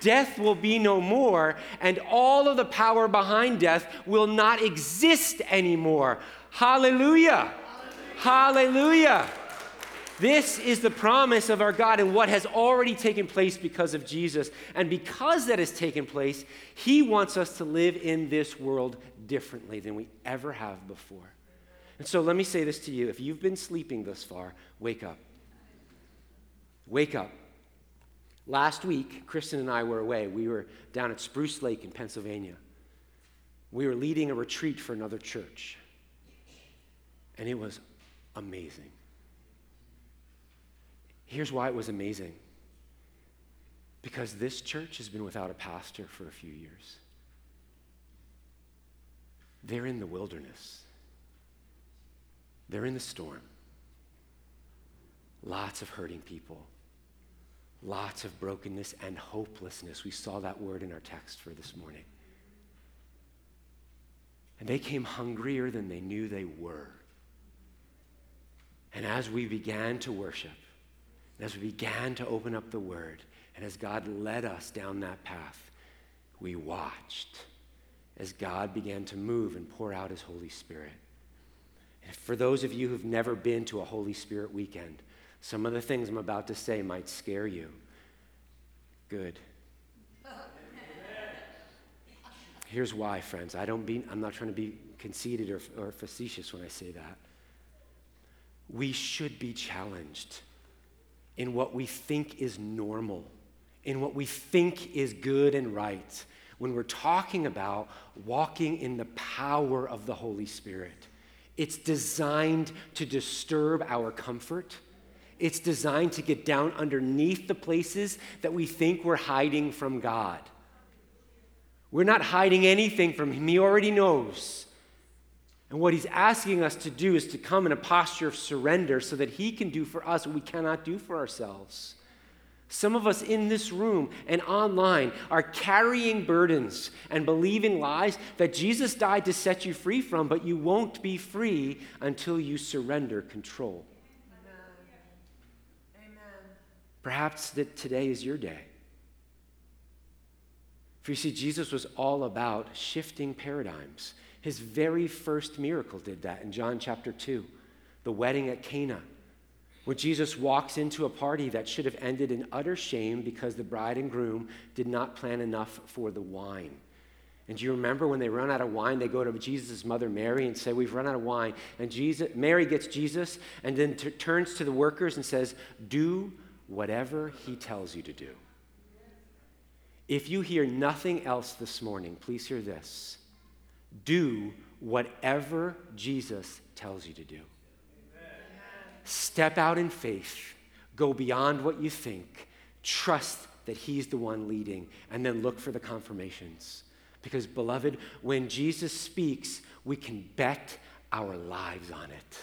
Death will be no more, and all of the power behind death will not exist anymore. Hallelujah! Hallelujah! Hallelujah. This is the promise of our God and what has already taken place because of Jesus. And because that has taken place, He wants us to live in this world differently than we ever have before. And so let me say this to you if you've been sleeping thus far, wake up. Wake up. Last week, Kristen and I were away. We were down at Spruce Lake in Pennsylvania. We were leading a retreat for another church. And it was amazing. Here's why it was amazing because this church has been without a pastor for a few years. They're in the wilderness, they're in the storm. Lots of hurting people lots of brokenness and hopelessness. We saw that word in our text for this morning. And they came hungrier than they knew they were. And as we began to worship, and as we began to open up the word, and as God led us down that path, we watched as God began to move and pour out his Holy Spirit. And for those of you who've never been to a Holy Spirit weekend, some of the things I'm about to say might scare you. Good. Here's why, friends. I don't be, I'm not trying to be conceited or, or facetious when I say that. We should be challenged in what we think is normal, in what we think is good and right, when we're talking about walking in the power of the Holy Spirit It's designed to disturb our comfort. It's designed to get down underneath the places that we think we're hiding from God. We're not hiding anything from Him, He already knows. And what He's asking us to do is to come in a posture of surrender so that He can do for us what we cannot do for ourselves. Some of us in this room and online are carrying burdens and believing lies that Jesus died to set you free from, but you won't be free until you surrender control. Amen. Perhaps that today is your day. For you see, Jesus was all about shifting paradigms. His very first miracle did that in John chapter 2, the wedding at Cana where Jesus walks into a party that should have ended in utter shame because the bride and groom did not plan enough for the wine. And do you remember when they run out of wine, they go to Jesus' mother Mary and say, We've run out of wine. And Jesus, Mary gets Jesus and then t- turns to the workers and says, Do whatever he tells you to do. If you hear nothing else this morning, please hear this. Do whatever Jesus tells you to do. Step out in faith, go beyond what you think, trust that He's the one leading, and then look for the confirmations. Because, beloved, when Jesus speaks, we can bet our lives on it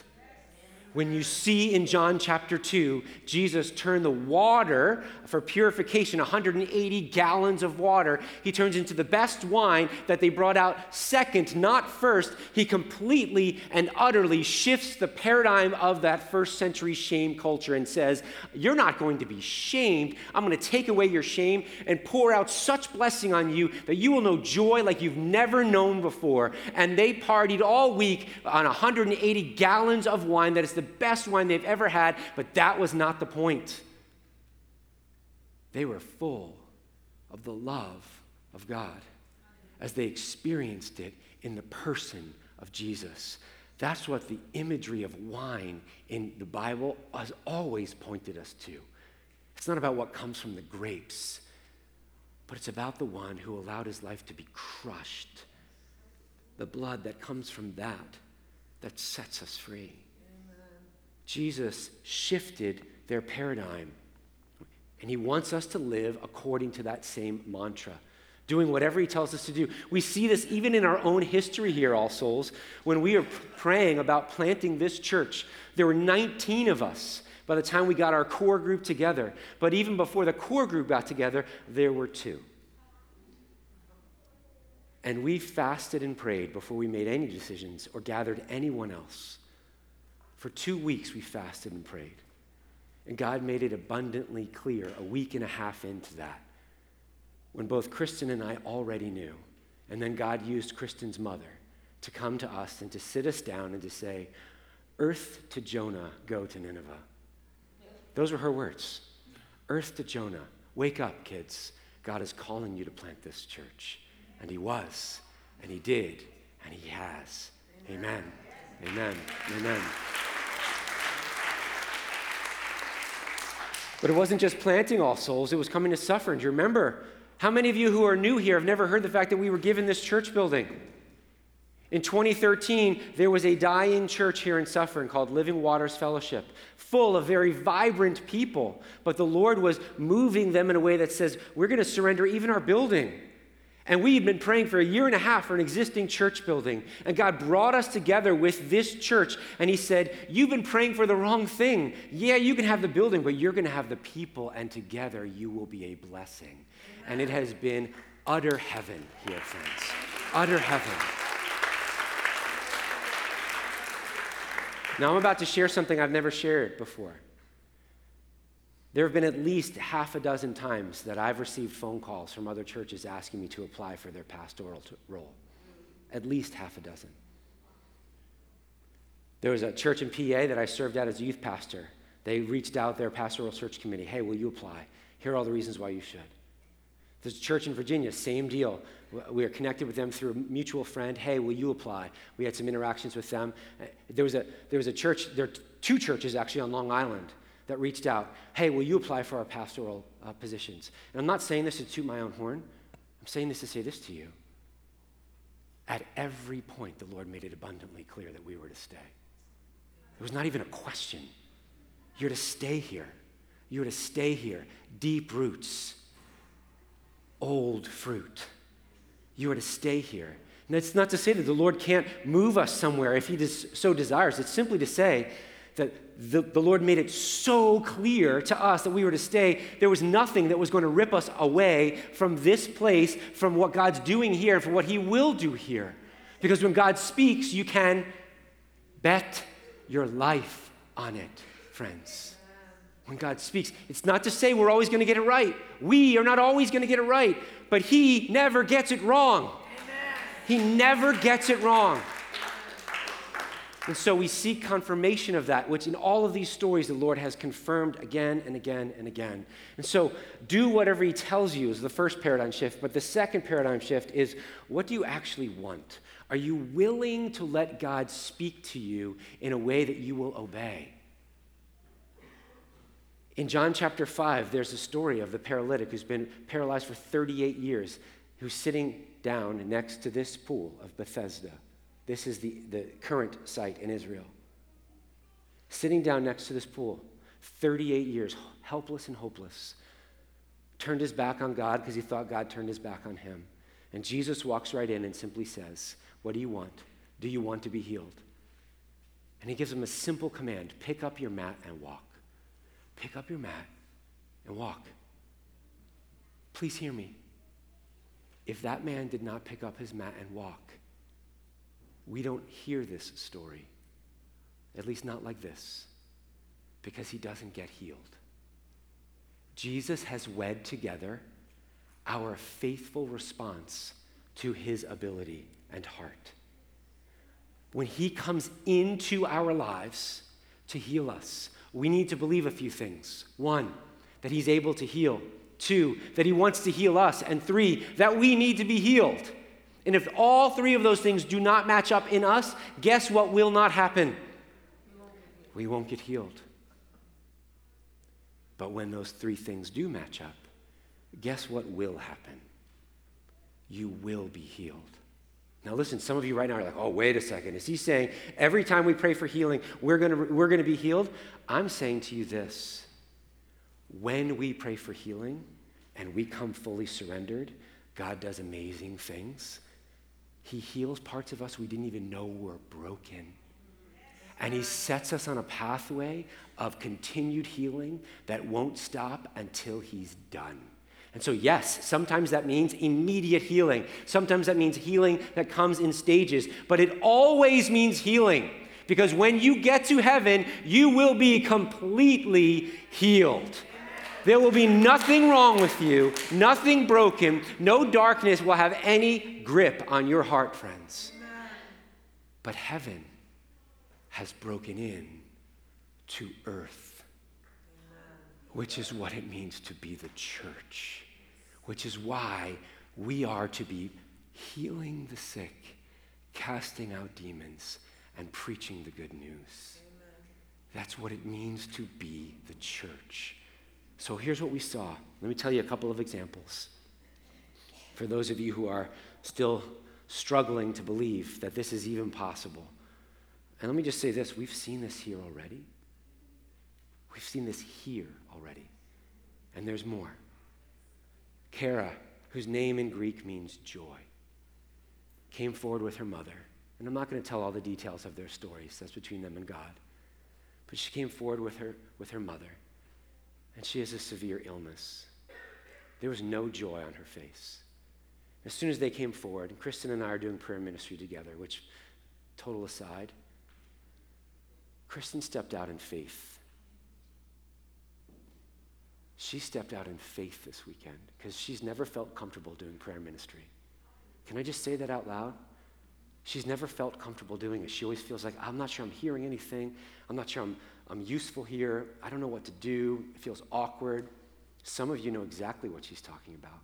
when you see in John chapter 2, Jesus turn the water for purification, 180 gallons of water, he turns into the best wine that they brought out second, not first. He completely and utterly shifts the paradigm of that first century shame culture and says, You're not going to be shamed. I'm going to take away your shame and pour out such blessing on you that you will know joy like you've never known before. And they partied all week on 180 gallons of wine that is the best wine they've ever had, but that was not the point. They were full of the love of God as they experienced it in the person of Jesus. That's what the imagery of wine in the Bible has always pointed us to. It's not about what comes from the grapes, but it's about the one who allowed his life to be crushed. The blood that comes from that, that sets us free. Jesus shifted their paradigm. And he wants us to live according to that same mantra, doing whatever he tells us to do. We see this even in our own history here, All Souls. When we are praying about planting this church, there were 19 of us by the time we got our core group together. But even before the core group got together, there were two. And we fasted and prayed before we made any decisions or gathered anyone else. For two weeks, we fasted and prayed. And God made it abundantly clear a week and a half into that, when both Kristen and I already knew. And then God used Kristen's mother to come to us and to sit us down and to say, Earth to Jonah, go to Nineveh. Those were her words. Earth to Jonah, wake up, kids. God is calling you to plant this church. And He was, and He did, and He has. Amen. Amen. Amen. Amen. But it wasn't just planting all souls, it was coming to Suffern. And do you remember? How many of you who are new here have never heard the fact that we were given this church building? In 2013, there was a dying church here in Suffern called Living Waters Fellowship, full of very vibrant people. But the Lord was moving them in a way that says, we're going to surrender even our building. And we had been praying for a year and a half for an existing church building. And God brought us together with this church. And He said, You've been praying for the wrong thing. Yeah, you can have the building, but you're going to have the people, and together you will be a blessing. And it has been utter heaven here, friends. Utter heaven. Now, I'm about to share something I've never shared before. There have been at least half a dozen times that I've received phone calls from other churches asking me to apply for their pastoral role. At least half a dozen. There was a church in PA that I served at as a youth pastor. They reached out their pastoral search committee. Hey, will you apply? Here are all the reasons why you should. There's a church in Virginia, same deal. We are connected with them through a mutual friend. Hey, will you apply? We had some interactions with them. There was a, there was a church, there are two churches actually on Long Island that reached out, hey, will you apply for our pastoral uh, positions? And I'm not saying this to toot my own horn. I'm saying this to say this to you. at every point, the Lord made it abundantly clear that we were to stay. It was not even a question. You're to stay here. You're to stay here. Deep roots, old fruit. You are to stay here. And that's not to say that the Lord can't move us somewhere if He so desires. It's simply to say that the, the Lord made it so clear to us that we were to stay. There was nothing that was going to rip us away from this place, from what God's doing here, and from what He will do here. Because when God speaks, you can bet your life on it, friends. When God speaks, it's not to say we're always going to get it right. We are not always going to get it right, but He never gets it wrong. He never gets it wrong. And so we seek confirmation of that, which in all of these stories the Lord has confirmed again and again and again. And so do whatever He tells you is the first paradigm shift. But the second paradigm shift is what do you actually want? Are you willing to let God speak to you in a way that you will obey? In John chapter 5, there's a story of the paralytic who's been paralyzed for 38 years, who's sitting down next to this pool of Bethesda. This is the, the current site in Israel. Sitting down next to this pool, 38 years, helpless and hopeless. Turned his back on God because he thought God turned his back on him. And Jesus walks right in and simply says, What do you want? Do you want to be healed? And he gives him a simple command pick up your mat and walk. Pick up your mat and walk. Please hear me. If that man did not pick up his mat and walk, we don't hear this story, at least not like this, because he doesn't get healed. Jesus has wed together our faithful response to his ability and heart. When he comes into our lives to heal us, we need to believe a few things. One, that he's able to heal. Two, that he wants to heal us. And three, that we need to be healed. And if all three of those things do not match up in us, guess what will not happen? We won't get healed. But when those three things do match up, guess what will happen? You will be healed. Now, listen, some of you right now are like, oh, wait a second. Is he saying every time we pray for healing, we're going to we're to be healed? I'm saying to you this when we pray for healing and we come fully surrendered, God does amazing things. He heals parts of us we didn't even know were broken. And He sets us on a pathway of continued healing that won't stop until He's done. And so, yes, sometimes that means immediate healing. Sometimes that means healing that comes in stages. But it always means healing. Because when you get to heaven, you will be completely healed. There will be nothing wrong with you, nothing broken, no darkness will have any grip on your heart, friends. But heaven has broken in to earth, which is what it means to be the church, which is why we are to be healing the sick, casting out demons, and preaching the good news. That's what it means to be the church. So here's what we saw. Let me tell you a couple of examples. For those of you who are still struggling to believe that this is even possible. And let me just say this we've seen this here already. We've seen this here already. And there's more. Kara, whose name in Greek means joy, came forward with her mother. And I'm not going to tell all the details of their stories, that's between them and God. But she came forward with her, with her mother and she has a severe illness. There was no joy on her face. As soon as they came forward, and Kristen and I are doing prayer ministry together, which, total aside, Kristen stepped out in faith. She stepped out in faith this weekend because she's never felt comfortable doing prayer ministry. Can I just say that out loud? She's never felt comfortable doing it. She always feels like, I'm not sure I'm hearing anything. I'm not sure I'm I'm useful here. I don't know what to do. It feels awkward. Some of you know exactly what she's talking about.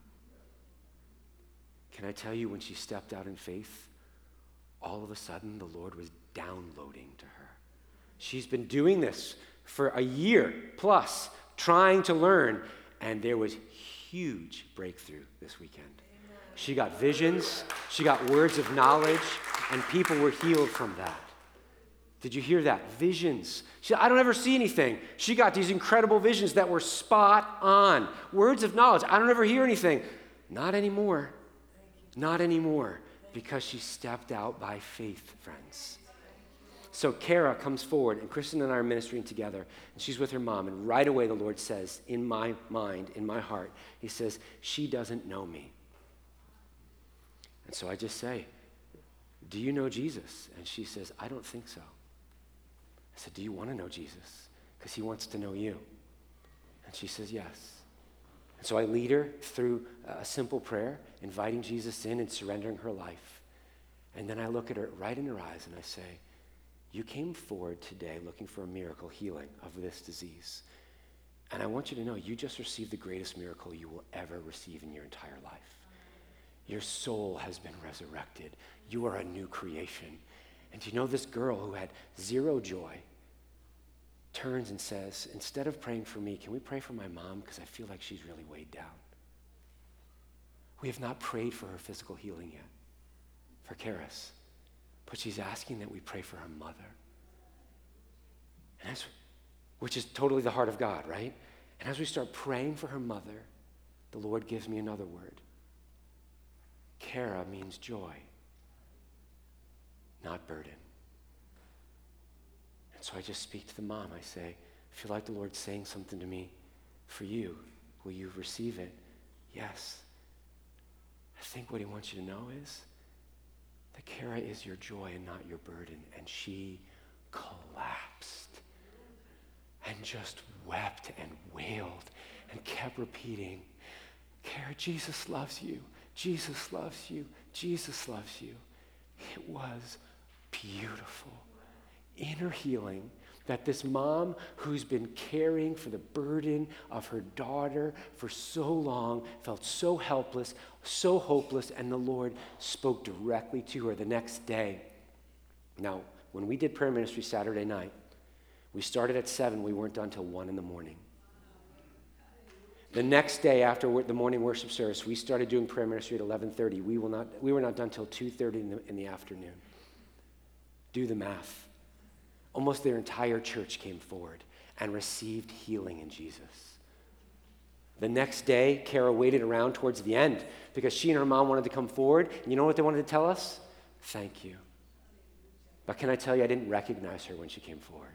Can I tell you, when she stepped out in faith, all of a sudden the Lord was downloading to her. She's been doing this for a year plus, trying to learn, and there was huge breakthrough this weekend. She got visions, she got words of knowledge, and people were healed from that. Did you hear that? Visions. She I don't ever see anything. She got these incredible visions that were spot on. Words of knowledge. I don't ever hear anything. Not anymore. Not anymore. Because she stepped out by faith, friends. So Kara comes forward, and Kristen and I are ministering together, and she's with her mom. And right away, the Lord says, in my mind, in my heart, He says, She doesn't know me. And so I just say, Do you know Jesus? And she says, I don't think so. I said, Do you want to know Jesus? Because he wants to know you. And she says, Yes. And so I lead her through a simple prayer, inviting Jesus in and surrendering her life. And then I look at her right in her eyes and I say, You came forward today looking for a miracle healing of this disease. And I want you to know you just received the greatest miracle you will ever receive in your entire life. Your soul has been resurrected. You are a new creation. And you know this girl who had zero joy turns and says, Instead of praying for me, can we pray for my mom? Because I feel like she's really weighed down. We have not prayed for her physical healing yet, for Karis, but she's asking that we pray for her mother. And as, which is totally the heart of God, right? And as we start praying for her mother, the Lord gives me another word. Kara means joy not burden. And so I just speak to the mom. I say, I feel like the Lord's saying something to me for you. Will you receive it? Yes. I think what he wants you to know is that Kara is your joy and not your burden. And she collapsed and just wept and wailed and kept repeating, Kara, Jesus loves you. Jesus loves you. Jesus loves you. It was beautiful inner healing that this mom who's been caring for the burden of her daughter for so long felt so helpless, so hopeless, and the Lord spoke directly to her the next day. Now, when we did prayer ministry Saturday night, we started at 7, we weren't done till 1 in the morning. The next day after the morning worship service, we started doing prayer ministry at 11:30. We, will not, we were not done till 2:30 in the, in the afternoon. Do the math. Almost their entire church came forward and received healing in Jesus. The next day, Kara waited around towards the end because she and her mom wanted to come forward. And you know what they wanted to tell us? Thank you. But can I tell you, I didn't recognize her when she came forward.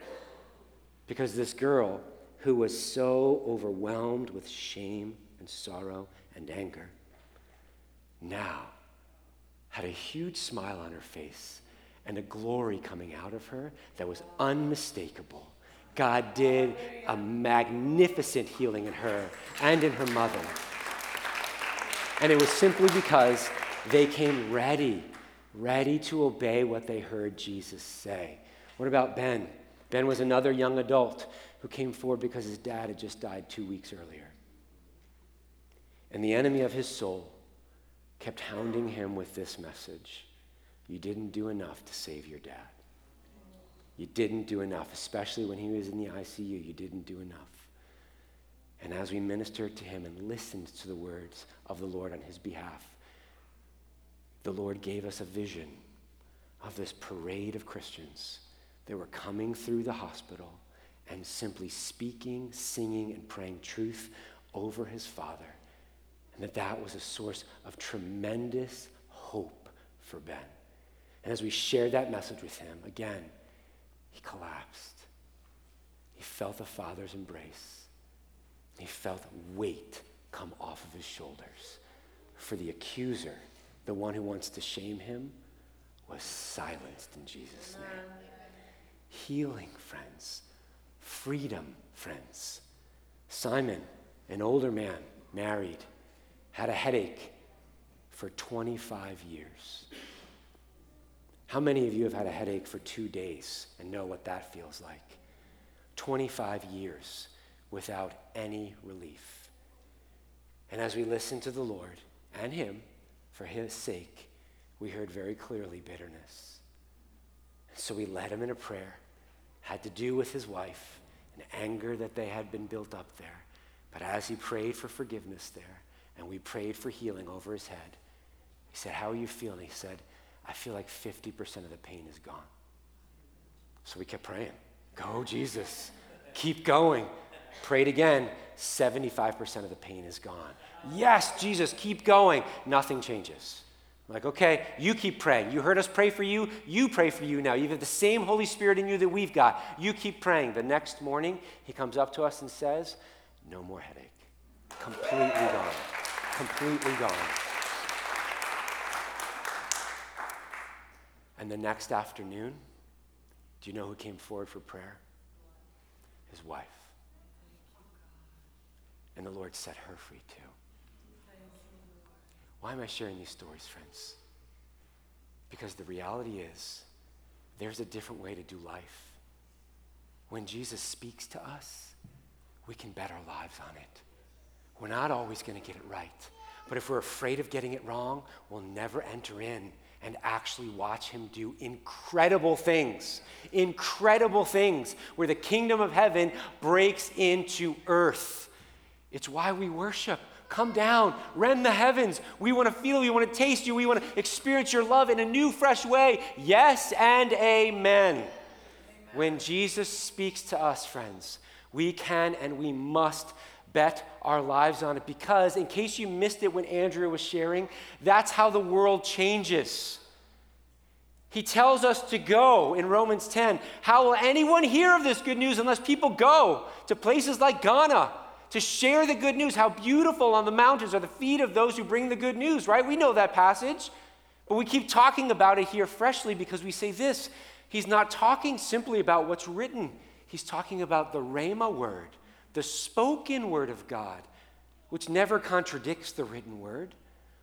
Because this girl who was so overwhelmed with shame and sorrow and anger now had a huge smile on her face and a glory coming out of her that was unmistakable. God did a magnificent healing in her and in her mother. And it was simply because they came ready, ready to obey what they heard Jesus say. What about Ben? Ben was another young adult who came forward because his dad had just died two weeks earlier. And the enemy of his soul kept hounding him with this message you didn't do enough to save your dad. You didn't do enough, especially when he was in the ICU. You didn't do enough. And as we ministered to him and listened to the words of the Lord on his behalf, the Lord gave us a vision of this parade of Christians that were coming through the hospital and simply speaking, singing, and praying truth over his father. And that that was a source of tremendous hope for Ben. And as we shared that message with him, again, he collapsed. He felt the Father's embrace. He felt weight come off of his shoulders. For the accuser, the one who wants to shame him, was silenced in Jesus' name. Healing, friends. Freedom, friends. Simon, an older man, married, had a headache for 25 years. How many of you have had a headache for two days and know what that feels like? 25 years without any relief. And as we listened to the Lord and Him for His sake, we heard very clearly bitterness. So we led him in a prayer, had to do with his wife and anger that they had been built up there. But as he prayed for forgiveness there, and we prayed for healing over his head, He said, How are you feeling? He said, I feel like 50% of the pain is gone. So we kept praying. Go, Jesus. Keep going. Prayed again. 75% of the pain is gone. Yes, Jesus, keep going. Nothing changes. I'm like, okay, you keep praying. You heard us pray for you. You pray for you now. You have the same Holy Spirit in you that we've got. You keep praying. The next morning, he comes up to us and says, No more headache. Completely gone. Completely gone. And the next afternoon, do you know who came forward for prayer? His wife. And the Lord set her free too. Why am I sharing these stories, friends? Because the reality is, there's a different way to do life. When Jesus speaks to us, we can bet our lives on it. We're not always going to get it right. But if we're afraid of getting it wrong, we'll never enter in and actually watch him do incredible things. Incredible things where the kingdom of heaven breaks into earth. It's why we worship. Come down, rend the heavens. We want to feel you, we want to taste you, we want to experience your love in a new, fresh way. Yes and amen. amen. When Jesus speaks to us, friends, we can and we must bet our lives on it because, in case you missed it when Andrea was sharing, that's how the world changes. He tells us to go in Romans 10. How will anyone hear of this good news unless people go to places like Ghana? to share the good news. How beautiful on the mountains are the feet of those who bring the good news, right? We know that passage. But we keep talking about it here freshly because we say this He's not talking simply about what's written, He's talking about the Rhema word, the spoken word of God, which never contradicts the written word,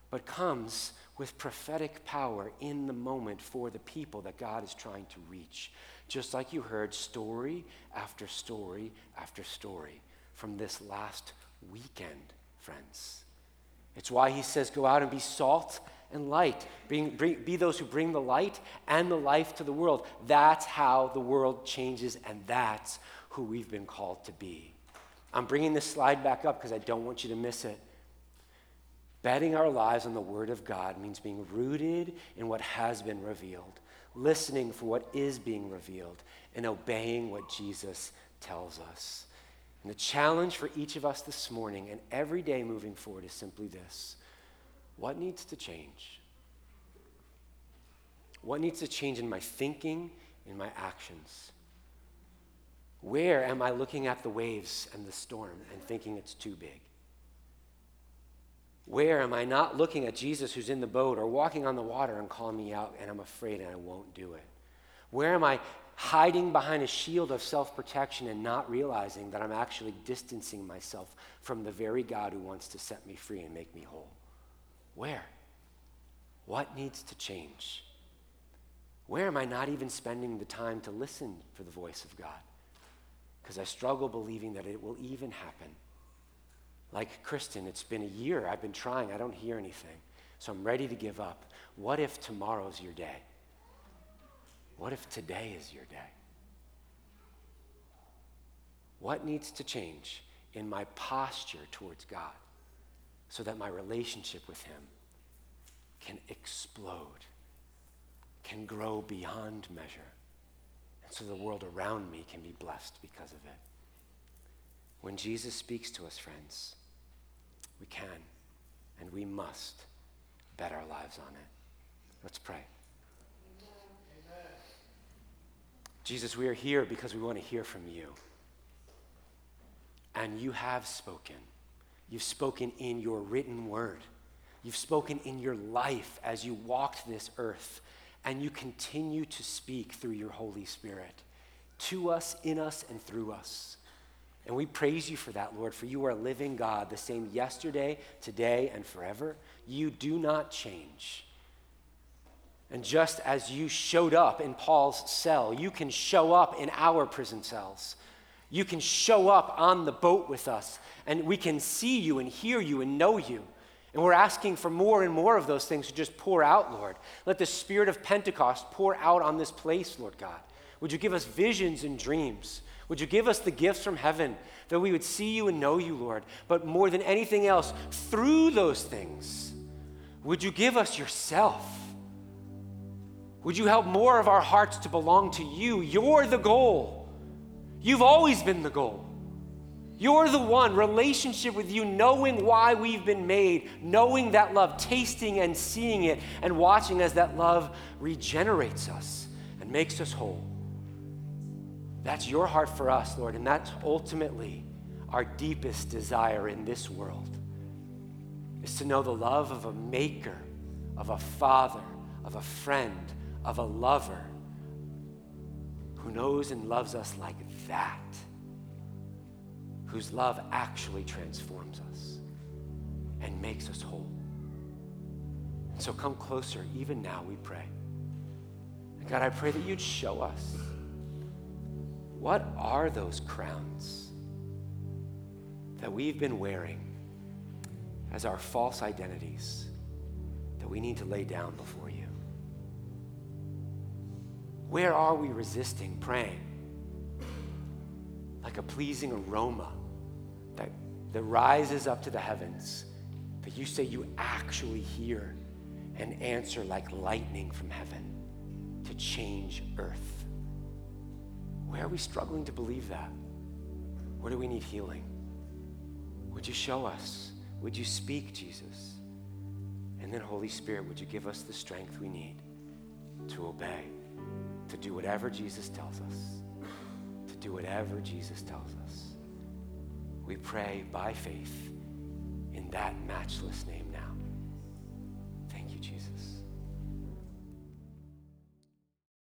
but comes with prophetic power in the moment for the people that God is trying to reach. Just like you heard story after story after story from this last weekend, friends. It's why he says, Go out and be salt and light. Bring, bring, be those who bring the light and the life to the world. That's how the world changes, and that's who we've been called to be. I'm bringing this slide back up because I don't want you to miss it. Betting our lives on the Word of God means being rooted in what has been revealed, listening for what is being revealed, and obeying what Jesus tells us. And the challenge for each of us this morning and every day moving forward is simply this What needs to change? What needs to change in my thinking, in my actions? Where am I looking at the waves and the storm and thinking it's too big? Where am I not looking at Jesus who's in the boat or walking on the water and calling me out and I'm afraid and I won't do it? Where am I hiding behind a shield of self protection and not realizing that I'm actually distancing myself from the very God who wants to set me free and make me whole? Where? What needs to change? Where am I not even spending the time to listen for the voice of God? Because I struggle believing that it will even happen. Like Kristen, it's been a year. I've been trying. I don't hear anything. So I'm ready to give up. What if tomorrow's your day? What if today is your day? What needs to change in my posture towards God so that my relationship with Him can explode, can grow beyond measure, and so the world around me can be blessed because of it? When Jesus speaks to us, friends, we can and we must bet our lives on it. Let's pray. Jesus, we are here because we want to hear from you. And you have spoken. You've spoken in your written word. You've spoken in your life as you walked this earth. And you continue to speak through your Holy Spirit to us, in us, and through us. And we praise you for that, Lord, for you are a living God, the same yesterday, today, and forever. You do not change. And just as you showed up in Paul's cell, you can show up in our prison cells. You can show up on the boat with us, and we can see you and hear you and know you. And we're asking for more and more of those things to just pour out, Lord. Let the spirit of Pentecost pour out on this place, Lord God. Would you give us visions and dreams? Would you give us the gifts from heaven that we would see you and know you, Lord? But more than anything else, through those things, Would you give us yourself? Would you help more of our hearts to belong to you? You're the goal. You've always been the goal. You're the one, relationship with you, knowing why we've been made, knowing that love, tasting and seeing it, and watching as that love regenerates us and makes us whole. That's your heart for us, Lord, and that's ultimately our deepest desire in this world is to know the love of a maker, of a father, of a friend, of a lover who knows and loves us like that whose love actually transforms us and makes us whole. And so come closer, even now, we pray. And God, I pray that you'd show us what are those crowns that we've been wearing as our false identities that we need to lay down before you? Where are we resisting praying like a pleasing aroma that, that rises up to the heavens, that you say you actually hear and answer like lightning from heaven to change earth. Where are we struggling to believe that? Where do we need healing? Would you show us? Would you speak, Jesus? And then, Holy Spirit, would you give us the strength we need to obey, to do whatever Jesus tells us, to do whatever Jesus tells us? We pray by faith in that matchless name